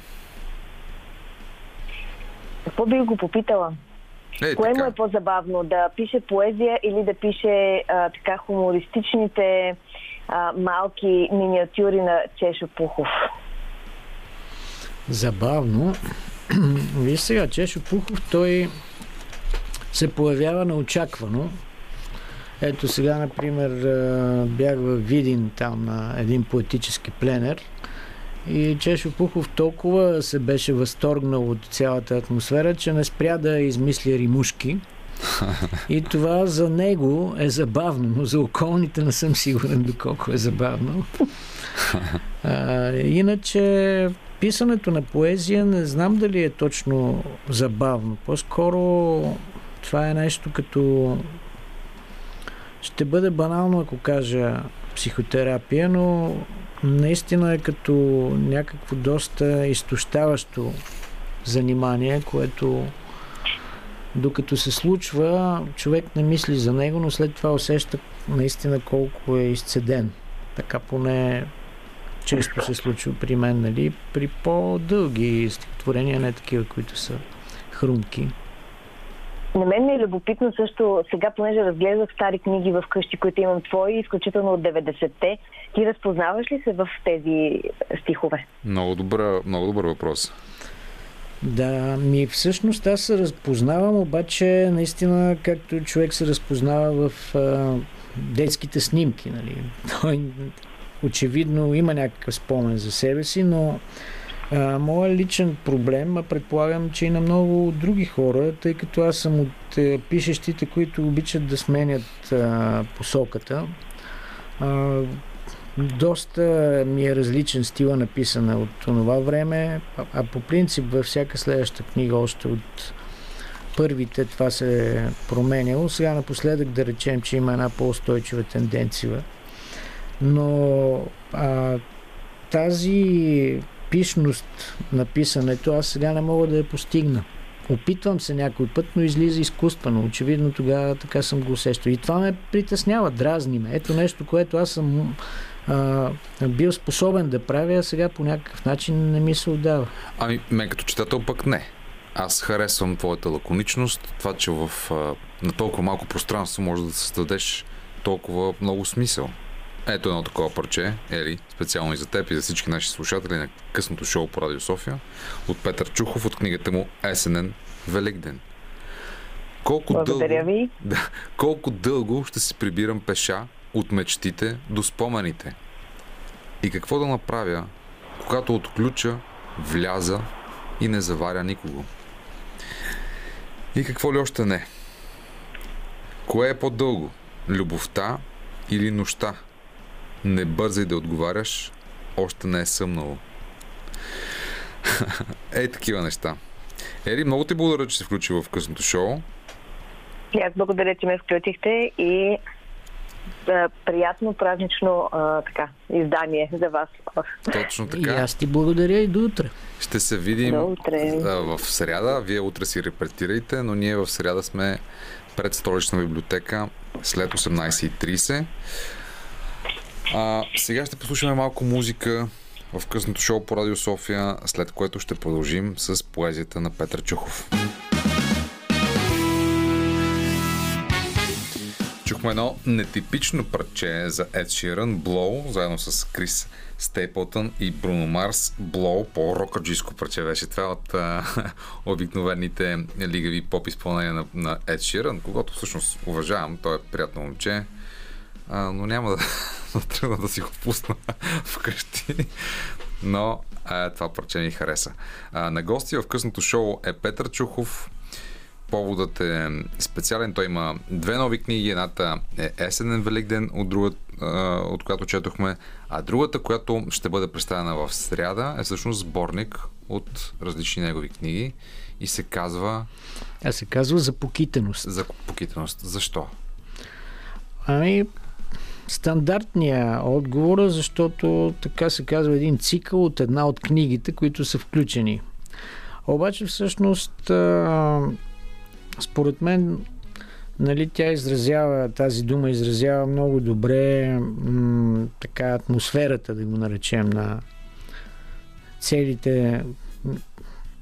Какво би го попитала?
Е,
Кое
така.
му е по-забавно? Да пише поезия или да пише а, така хумористичните а, малки миниатюри на Чешо Пухов?
Забавно. Виж сега, Чешо Пухов, той се появява неочаквано. Ето сега, например, бях в Видин там на един поетически пленер и Чешо Пухов толкова се беше възторгнал от цялата атмосфера, че не спря да измисля римушки. И това за него е забавно, но за околните не съм сигурен доколко е забавно. А, иначе писането на поезия не знам дали е точно забавно. По-скоро това е нещо като... Ще бъде банално, ако кажа психотерапия, но наистина е като някакво доста изтощаващо занимание, което докато се случва, човек не мисли за него, но след това усеща наистина колко е изцеден. Така поне често се случва при мен, нали? При по-дълги стихотворения, не такива, които са хрумки.
На мен ми е любопитно също, сега понеже разглеждах стари книги в къщи, които имам твои, изключително от 90-те, ти разпознаваш ли се в тези стихове?
Много, добра, много добър въпрос.
Да, ми всъщност аз се разпознавам, обаче наистина както човек се разпознава в а, детските снимки. Нали. Той очевидно има някакъв спомен за себе си, но а, моят личен проблем, а предполагам, че и на много други хора, тъй като аз съм от а, пишещите, които обичат да сменят а, посоката. А, доста ми е различен стила написана от това време, а, а по принцип във всяка следваща книга още от първите това се е променяло. Сега напоследък да речем, че има една по-устойчива тенденция. Но а, тази епичност на писането, аз сега не мога да я постигна. Опитвам се някой път, но излиза изкуствено. Очевидно тогава така съм го усещал. И това ме притеснява, дразни ме. Ето нещо, което аз съм а, бил способен да правя, а сега по някакъв начин не ми се отдава.
Ами, мен като читател пък не. Аз харесвам твоята лаконичност, това, че в, а, на толкова малко пространство може да създадеш толкова много смисъл. Ето едно такова парче, Ели, специално и за теб и за всички наши слушатели на късното шоу по Радио София, от Петър Чухов от книгата му Есенен Великден.
Колко Благодаря дълго, ви.
Да, колко дълго ще се прибирам пеша от мечтите до спомените? И какво да направя, когато отключа, вляза и не заваря никого? И какво ли още не? Кое е по-дълго? Любовта или нощта? Не бързай да отговаряш, още не е съмнало. Ей, такива неща. Ери, много ти благодаря, че се включи в късното шоу.
И аз благодаря, че ме включихте и да, приятно празнично а, така, издание за вас.
Точно така.
И аз ти благодаря и до утре.
Ще се видим в сряда. Вие утре си репетирайте, но ние в сряда сме пред столична библиотека след 18.30. А, сега ще послушаме малко музика в късното шоу по Радио София, след което ще продължим с поезията на Петър Чухов. Чухме едно нетипично парче за Ed Sheeran, Blow, заедно с Крис Стейплтън и Бруно Марс. Blow, по-рокаджийско парче беше това от а, обикновените лигави поп изпълнения на, на Ed Sheeran, когато всъщност уважавам, той е приятно момче, а, но няма да, да тръгна да си го пусна вкъщи. Но а, това парче ми хареса. А, на гости в късното шоу е Петър Чухов, поводът е специален. Той има две нови книги. Едната е Есенен Великден, от, друга, от която четохме, а другата, която ще бъде представена в сряда, е всъщност сборник от различни негови книги и се казва...
А се казва За покитеност.
За покитеност. Защо?
Ами, стандартния отговор, защото така се казва един цикъл от една от книгите, които са включени. Обаче всъщност според мен, нали, тя изразява, тази дума изразява много добре м- така атмосферата, да го наречем, на целите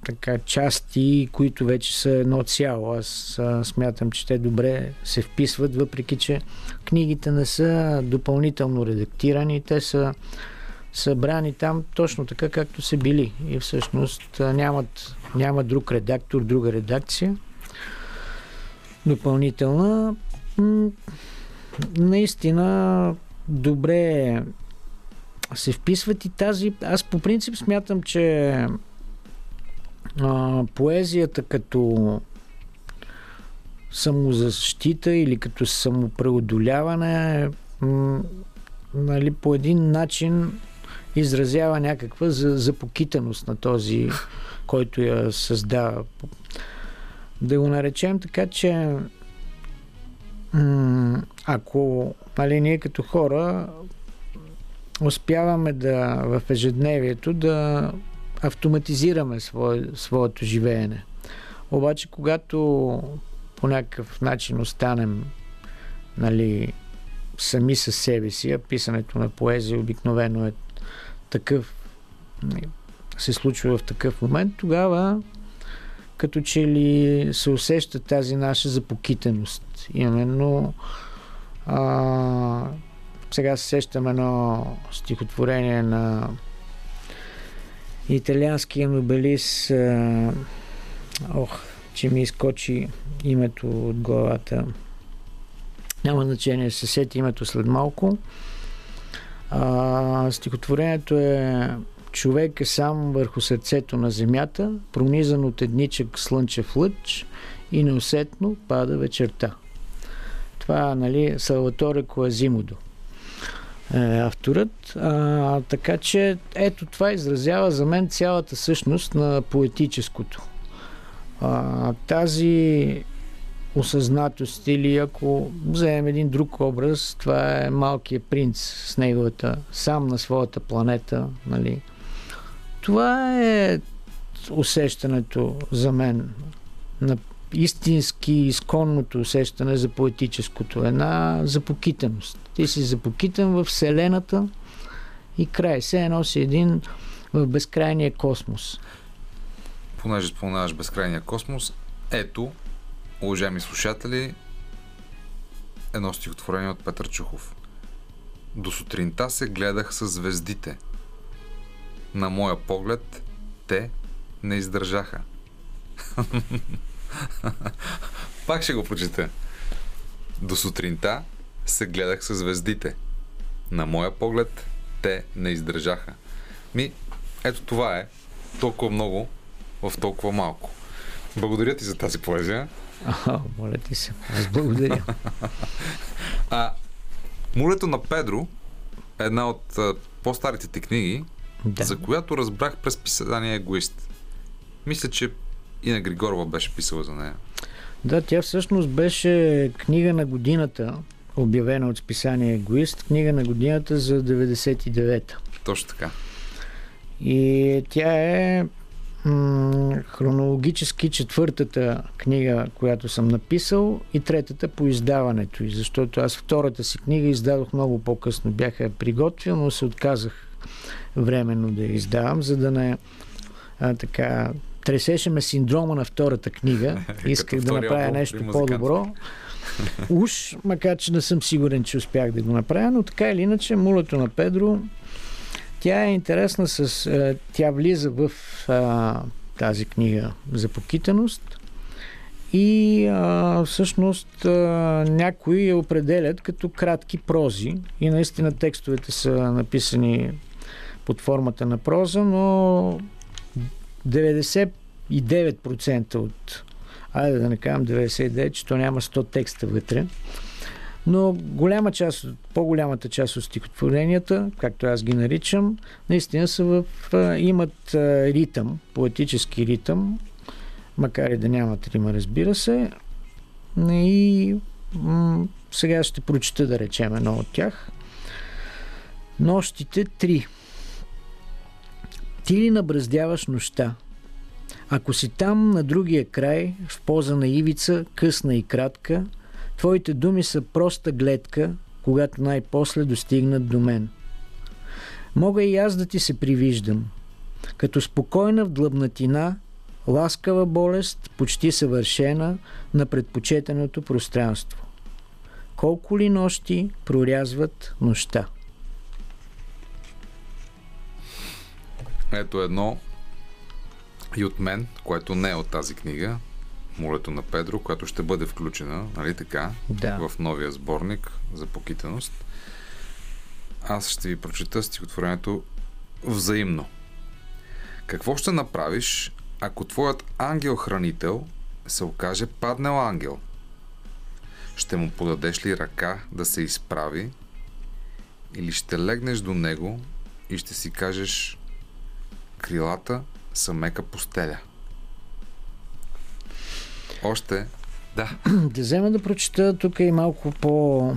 така части, които вече са едно цяло. Аз а, смятам, че те добре се вписват, въпреки че книгите не са допълнително редактирани, те са събрани там точно така, както са били. И всъщност нямат, няма друг редактор, друга редакция допълнителна. Наистина добре се вписват и тази... Аз по принцип смятам, че а, поезията като самозащита или като самопреодоляване м- нали, по един начин изразява някаква запокитаност на този, който я създава. Да го наречем така, че ако нали, ние като хора успяваме да в ежедневието да автоматизираме свое, своето живеене. Обаче, когато по някакъв начин останем нали, сами със себе си, а писането на поезия обикновено е такъв, нали, се случва в такъв момент, тогава като че ли се усеща тази наша запокитеност. Именно а, сега се сещам едно стихотворение на италианския нобелист а, ох, че ми изкочи името от главата. Няма значение, се сети името след малко. А, стихотворението е Човек е сам върху сърцето на земята, пронизан от едничък слънчев лъч и неусетно пада вечерта. Това, нали, Салваторе Коазимодо е авторът. А, така че, ето това изразява за мен цялата същност на поетическото. А, тази осъзнатост или ако вземем един друг образ, това е малкият принц с неговата, сам на своята планета, нали, Това е усещането за мен на истински изконното усещане за поетическото. Една запокитаност. Ти си запокитан в Вселената и край. Все едно си един в безкрайния космос.
Понеже споменаваш безкрайния космос, ето, уважаеми слушатели, едно стихотворение от Петър Чухов. До сутринта се гледах с звездите. На моя поглед те не издържаха. Пак ще го прочета. До сутринта се гледах с звездите. На моя поглед те не издържаха. Ми, ето това е. Толкова много в толкова малко. Благодаря ти за тази поезия.
А, моля ти се. Аз благодаря.
а, Мулето на Педро е една от а, по-старите ти книги, да. за която разбрах през писание Егоист. Мисля, че и на Григорова беше писала за нея.
Да, тя всъщност беше книга на годината, обявена от списание Егоист, книга на годината за 99-та.
Точно така.
И тя е м- хронологически четвъртата книга, която съм написал и третата по издаването и защото аз втората си книга издадох много по-късно. Бях я приготвил, но се отказах временно да я издавам, за да не а, така тресеше ме синдрома на втората книга. Исках да направя нещо по-добро. Уж, макар че не съм сигурен, че успях да го направя, но така или иначе, мулето на Педро, тя е интересна с... Е, тя влиза в а, тази книга за покитаност и а, всъщност а, някои я определят като кратки прози и наистина текстовете са написани под формата на проза, но 99% от, айде да не кажам 99, че то няма 100 текста вътре, но голяма част, по-голямата част от стихотворенията, както аз ги наричам, наистина са в, имат ритъм, поетически ритъм, макар и да нямат рима, разбира се. И м- сега ще прочета да речем едно от тях. Нощите три. Ти ли набраздяваш нощта? Ако си там на другия край, в поза на ивица, късна и кратка, твоите думи са проста гледка, когато най-после достигнат до мен. Мога и аз да ти се привиждам, като спокойна в длъбнатина, ласкава болест, почти съвършена на предпочетеното пространство. Колко ли нощи прорязват нощта?
Ето едно и от мен, което не е от тази книга, Молето на Педро, която ще бъде включена, нали така,
да.
в новия сборник за покитаност. Аз ще ви прочета стихотворението взаимно. Какво ще направиш, ако твоят ангел-хранител се окаже паднал ангел? Ще му подадеш ли ръка да се изправи или ще легнеш до него и ще си кажеш крилата са мека постеля. Още, да.
Да взема да прочета тук и малко по...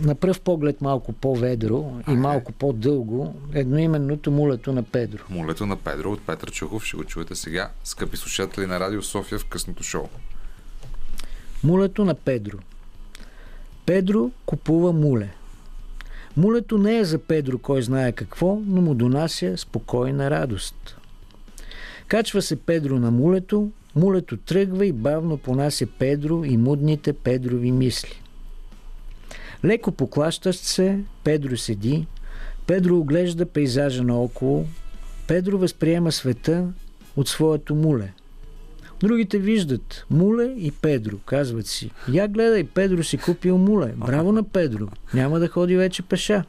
На пръв поглед малко по-ведро и малко по-дълго едноименното мулето на Педро.
Мулето на Педро от Петър Чухов ще го чуете сега, скъпи слушатели на Радио София в късното шоу.
Мулето на Педро. Педро купува муле. Мулето не е за Педро кой знае какво, но му донася спокойна радост. Качва се Педро на мулето, мулето тръгва и бавно понася Педро и мудните Педрови мисли. Леко поклащащ се, Педро седи, Педро оглежда пейзажа наоколо, Педро възприема света от своето муле. Другите виждат Муле и Педро. Казват си, я гледай, Педро си купил Муле. Браво на Педро. Няма да ходи вече пеша.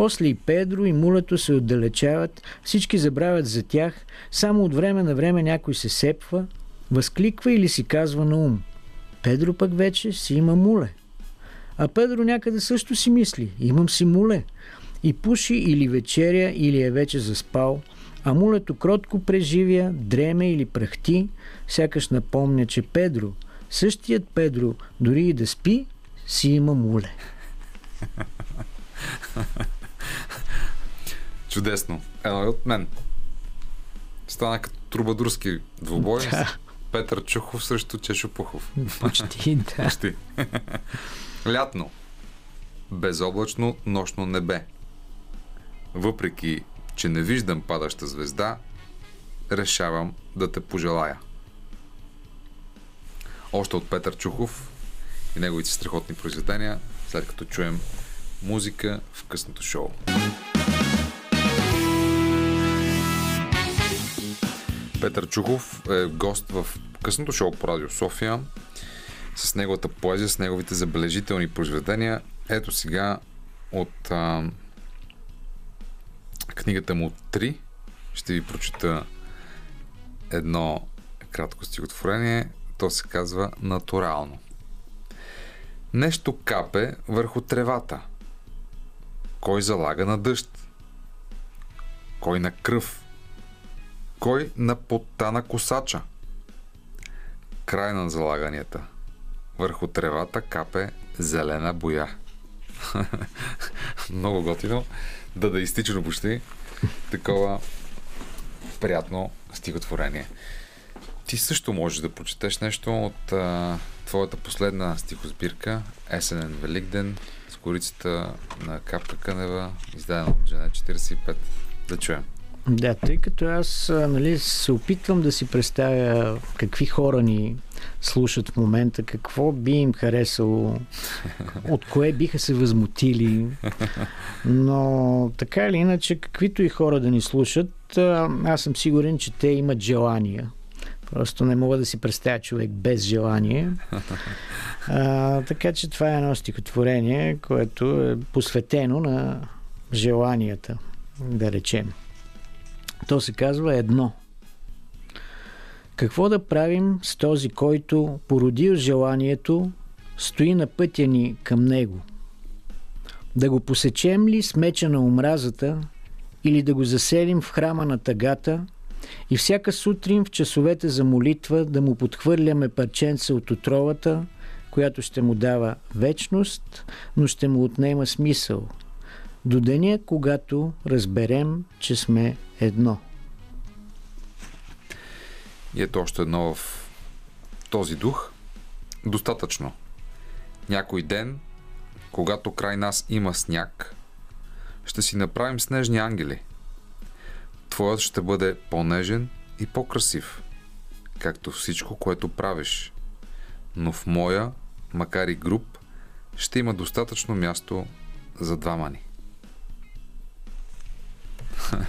После и Педро и мулето се отдалечават, всички забравят за тях, само от време на време някой се сепва, възкликва или си казва на ум. Педро пък вече си има муле. А Педро някъде също си мисли, имам си муле. И пуши или вечеря, или е вече заспал, а мулето кротко преживя, дреме или прахти, сякаш напомня, че Педро, същият Педро, дори и да спи, си има муле.
Чудесно. Едно от мен. Стана като трубадурски двубой. Петър Чухов срещу Чешо Пухов.
Почти, да.
Почти. Лятно. Безоблачно нощно небе. Въпреки, че не виждам падаща звезда, решавам да те пожелая. Още от Петър Чухов и неговите страхотни произведения, след като чуем музика в късното шоу. Петър Чухов е гост в късното шоу по Радио София с неговата поезия, с неговите забележителни произведения. Ето сега от а, книгата му 3 ще ви прочита едно кратко стихотворение. То се казва Натурално. Нещо капе върху тревата. Кой залага на дъжд? Кой на кръв? Кой на потта на косача? Край на залаганията. Върху тревата капе зелена боя. Много готино. Да да изтичано почти. Такова приятно стихотворение. Ти също можеш да прочетеш нещо от а, твоята последна стихосбирка Есенен Великден с корицата на Капка Кънева, издадена от Жене 45. Да чуем.
Да, тъй като аз нали, се опитвам да си представя какви хора ни слушат в момента, какво би им харесало, от кое биха се възмутили. Но така или иначе, каквито и хора да ни слушат, аз съм сигурен, че те имат желания. Просто не мога да си представя човек без желание. А, така че това е едно стихотворение, което е посветено на желанията, да речем. То се казва едно. Какво да правим с този, който породил желанието, стои на пътя ни към него? Да го посечем ли с меча на омразата или да го заселим в храма на тъгата и всяка сутрин в часовете за молитва да му подхвърляме парченца от отровата, която ще му дава вечност, но ще му отнема смисъл – до деня, когато разберем, че сме едно.
И ето още едно в този дух. Достатъчно. Някой ден, когато край нас има сняг, ще си направим снежни ангели. Твоят ще бъде по-нежен и по-красив, както всичко, което правиш. Но в моя, макар и груп, ще има достатъчно място за двама ни.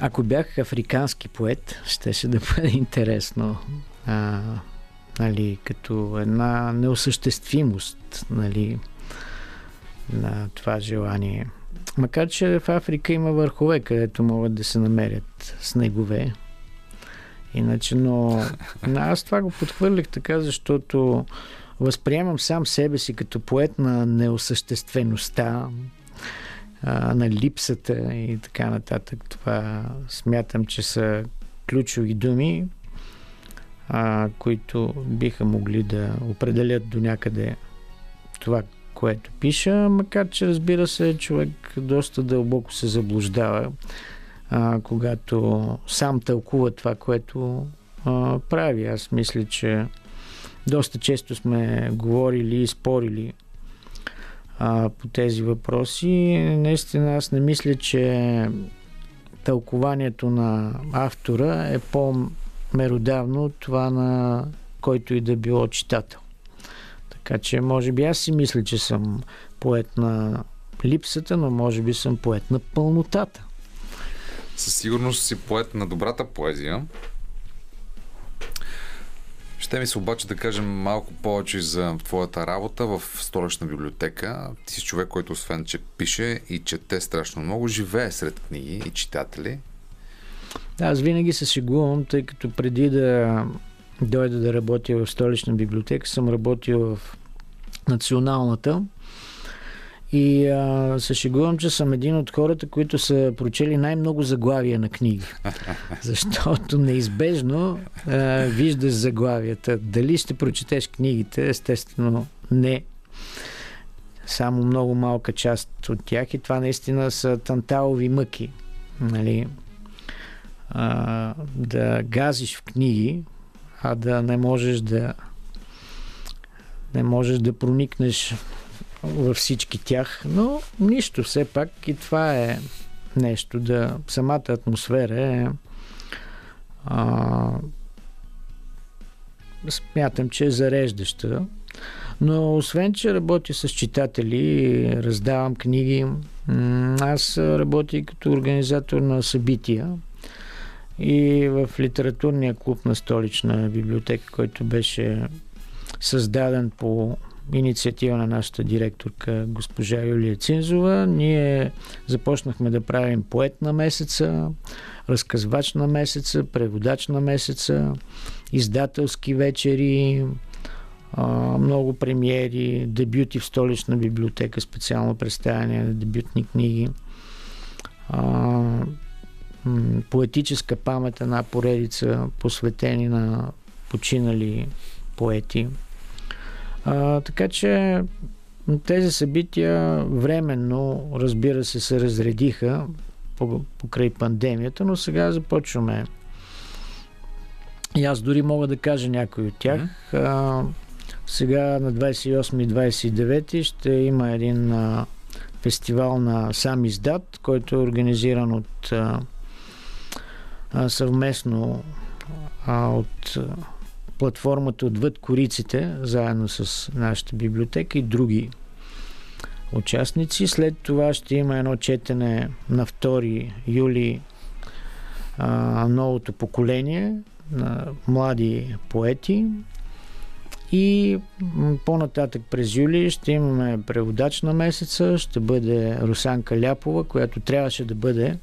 Ако бях африкански поет, щеше да бъде интересно. А, нали, като една неосъществимост нали, на това желание. Макар, че в Африка има върхове, където могат да се намерят снегове. Иначе, но аз това го подхвърлих така, защото възприемам сам себе си като поет на неосъществеността, а, на липсата и така нататък. Това смятам, че са ключови думи, а, които биха могли да определят до някъде това, което пиша, макар че разбира се, човек доста дълбоко се заблуждава, а, когато сам тълкува това, което а, прави. Аз мисля, че доста често сме говорили и спорили а, по тези въпроси. Наистина аз не мисля, че тълкованието на автора е по-меродавно от това на който и да било читател. Така че, може би аз си мисля, че съм поет на липсата, но може би съм поет на пълнотата.
Със сигурност си поет на добрата поезия, ще ми се обаче да кажем малко повече за твоята работа в столична библиотека. Ти си човек, който освен, че пише и чете страшно много, живее сред книги и читатели.
Аз винаги се шегувам, тъй като преди да дойда да работя в столична библиотека, съм работил в националната и а, се шегувам, че съм един от хората, които са прочели най-много заглавия на книги. Защото неизбежно а, виждаш заглавията. Дали ще прочетеш книгите? Естествено, не. Само много малка част от тях и това наистина са танталови мъки. нали, а, да газиш в книги, а да не можеш да не можеш да проникнеш във всички тях, но нищо, все пак и това е нещо, да самата атмосфера е а, смятам, че е зареждаща. Но освен, че работя с читатели, раздавам книги, аз работя като организатор на събития и в литературния клуб на столична библиотека, който беше създаден по инициатива на нашата директорка госпожа Юлия Цинзова. Ние започнахме да правим поет на месеца, разказвач на месеца, преводач на месеца, издателски вечери, много премиери, дебюти в столична библиотека, специално представяне на дебютни книги, поетическа памет, една поредица посветени на починали поети. А, така че тези събития временно, разбира се, се разредиха покрай пандемията, но сега започваме. И аз дори мога да кажа някой от тях. Mm-hmm. А, сега на 28 и 29 ще има един а, фестивал на сам издат, който е организиран от а, съвместно а, от платформата Отвъд кориците, заедно с нашата библиотека и други участници. След това ще има едно четене на 2 юли а, новото поколение на млади поети. И по-нататък през юли ще имаме преводач на месеца, ще бъде Русанка Ляпова, която трябваше да бъде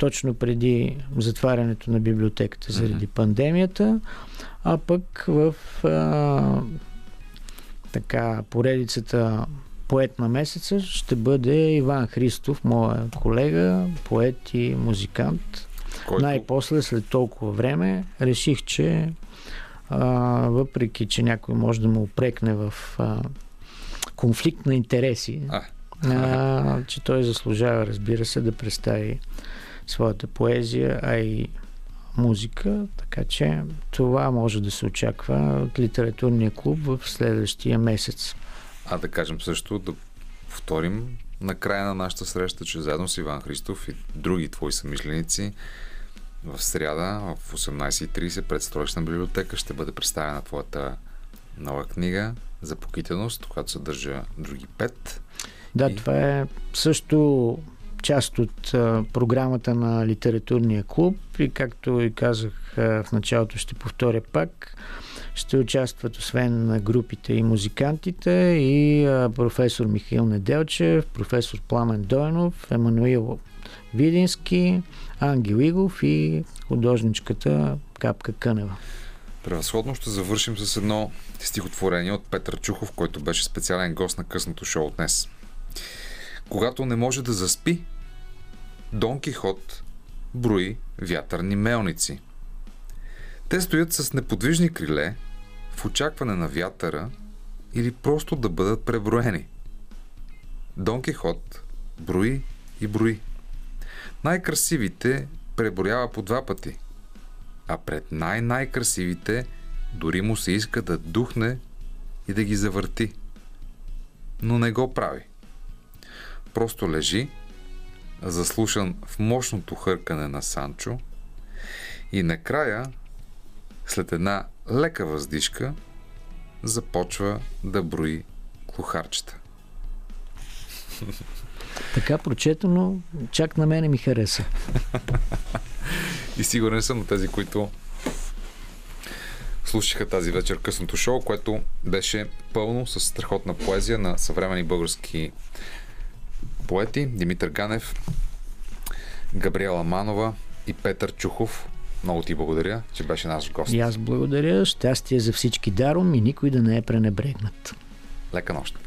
точно преди затварянето на библиотеката заради mm-hmm. пандемията, а пък в а, така поредицата поет на месеца ще бъде Иван Христов, моя колега, поет и музикант. Който... Най-после, след толкова време, реших, че а, въпреки, че някой може да му опрекне в а, конфликт на интереси, а. А, че той заслужава, разбира се, да представи своята поезия, а и музика, така че това може да се очаква от литературния клуб в следващия месец.
А да кажем също, да повторим на края на нашата среща, че заедно с Иван Христов и други твои съмишленици в сряда в 18.30 пред Столична библиотека ще бъде представена твоята нова книга за покитеност, която съдържа други пет.
Да, и... това е също част от програмата на литературния клуб и както и казах в началото, ще повторя пак, ще участват освен на групите и музикантите и професор Михаил Неделчев, професор Пламен Дойнов, Емануил Видински, Ангел Игов и художничката Капка Кънева.
Превъзходно ще завършим с едно стихотворение от Петър Чухов, който беше специален гост на късното шоу днес. Когато не може да заспи, Дон Кихот брои вятърни мелници. Те стоят с неподвижни криле, в очакване на вятъра или просто да бъдат преброени. Дон Кихот брои и брои. Най-красивите преброява по два пъти, а пред най-най-красивите дори му се иска да духне и да ги завърти. Но не го прави. Просто лежи, заслушан в мощното хъркане на Санчо и накрая, след една лека въздишка, започва да брои клухарчета.
Така прочетено, чак на мене ми хареса.
и сигурен съм на тези, които слушаха тази вечер късното шоу, което беше пълно с страхотна поезия на съвремени български поети Димитър Ганев, Габриела Манова и Петър Чухов. Много ти благодаря, че беше наш гост.
И аз благодаря. Щастие за всички даром и никой да не е пренебрегнат.
Лека нощ.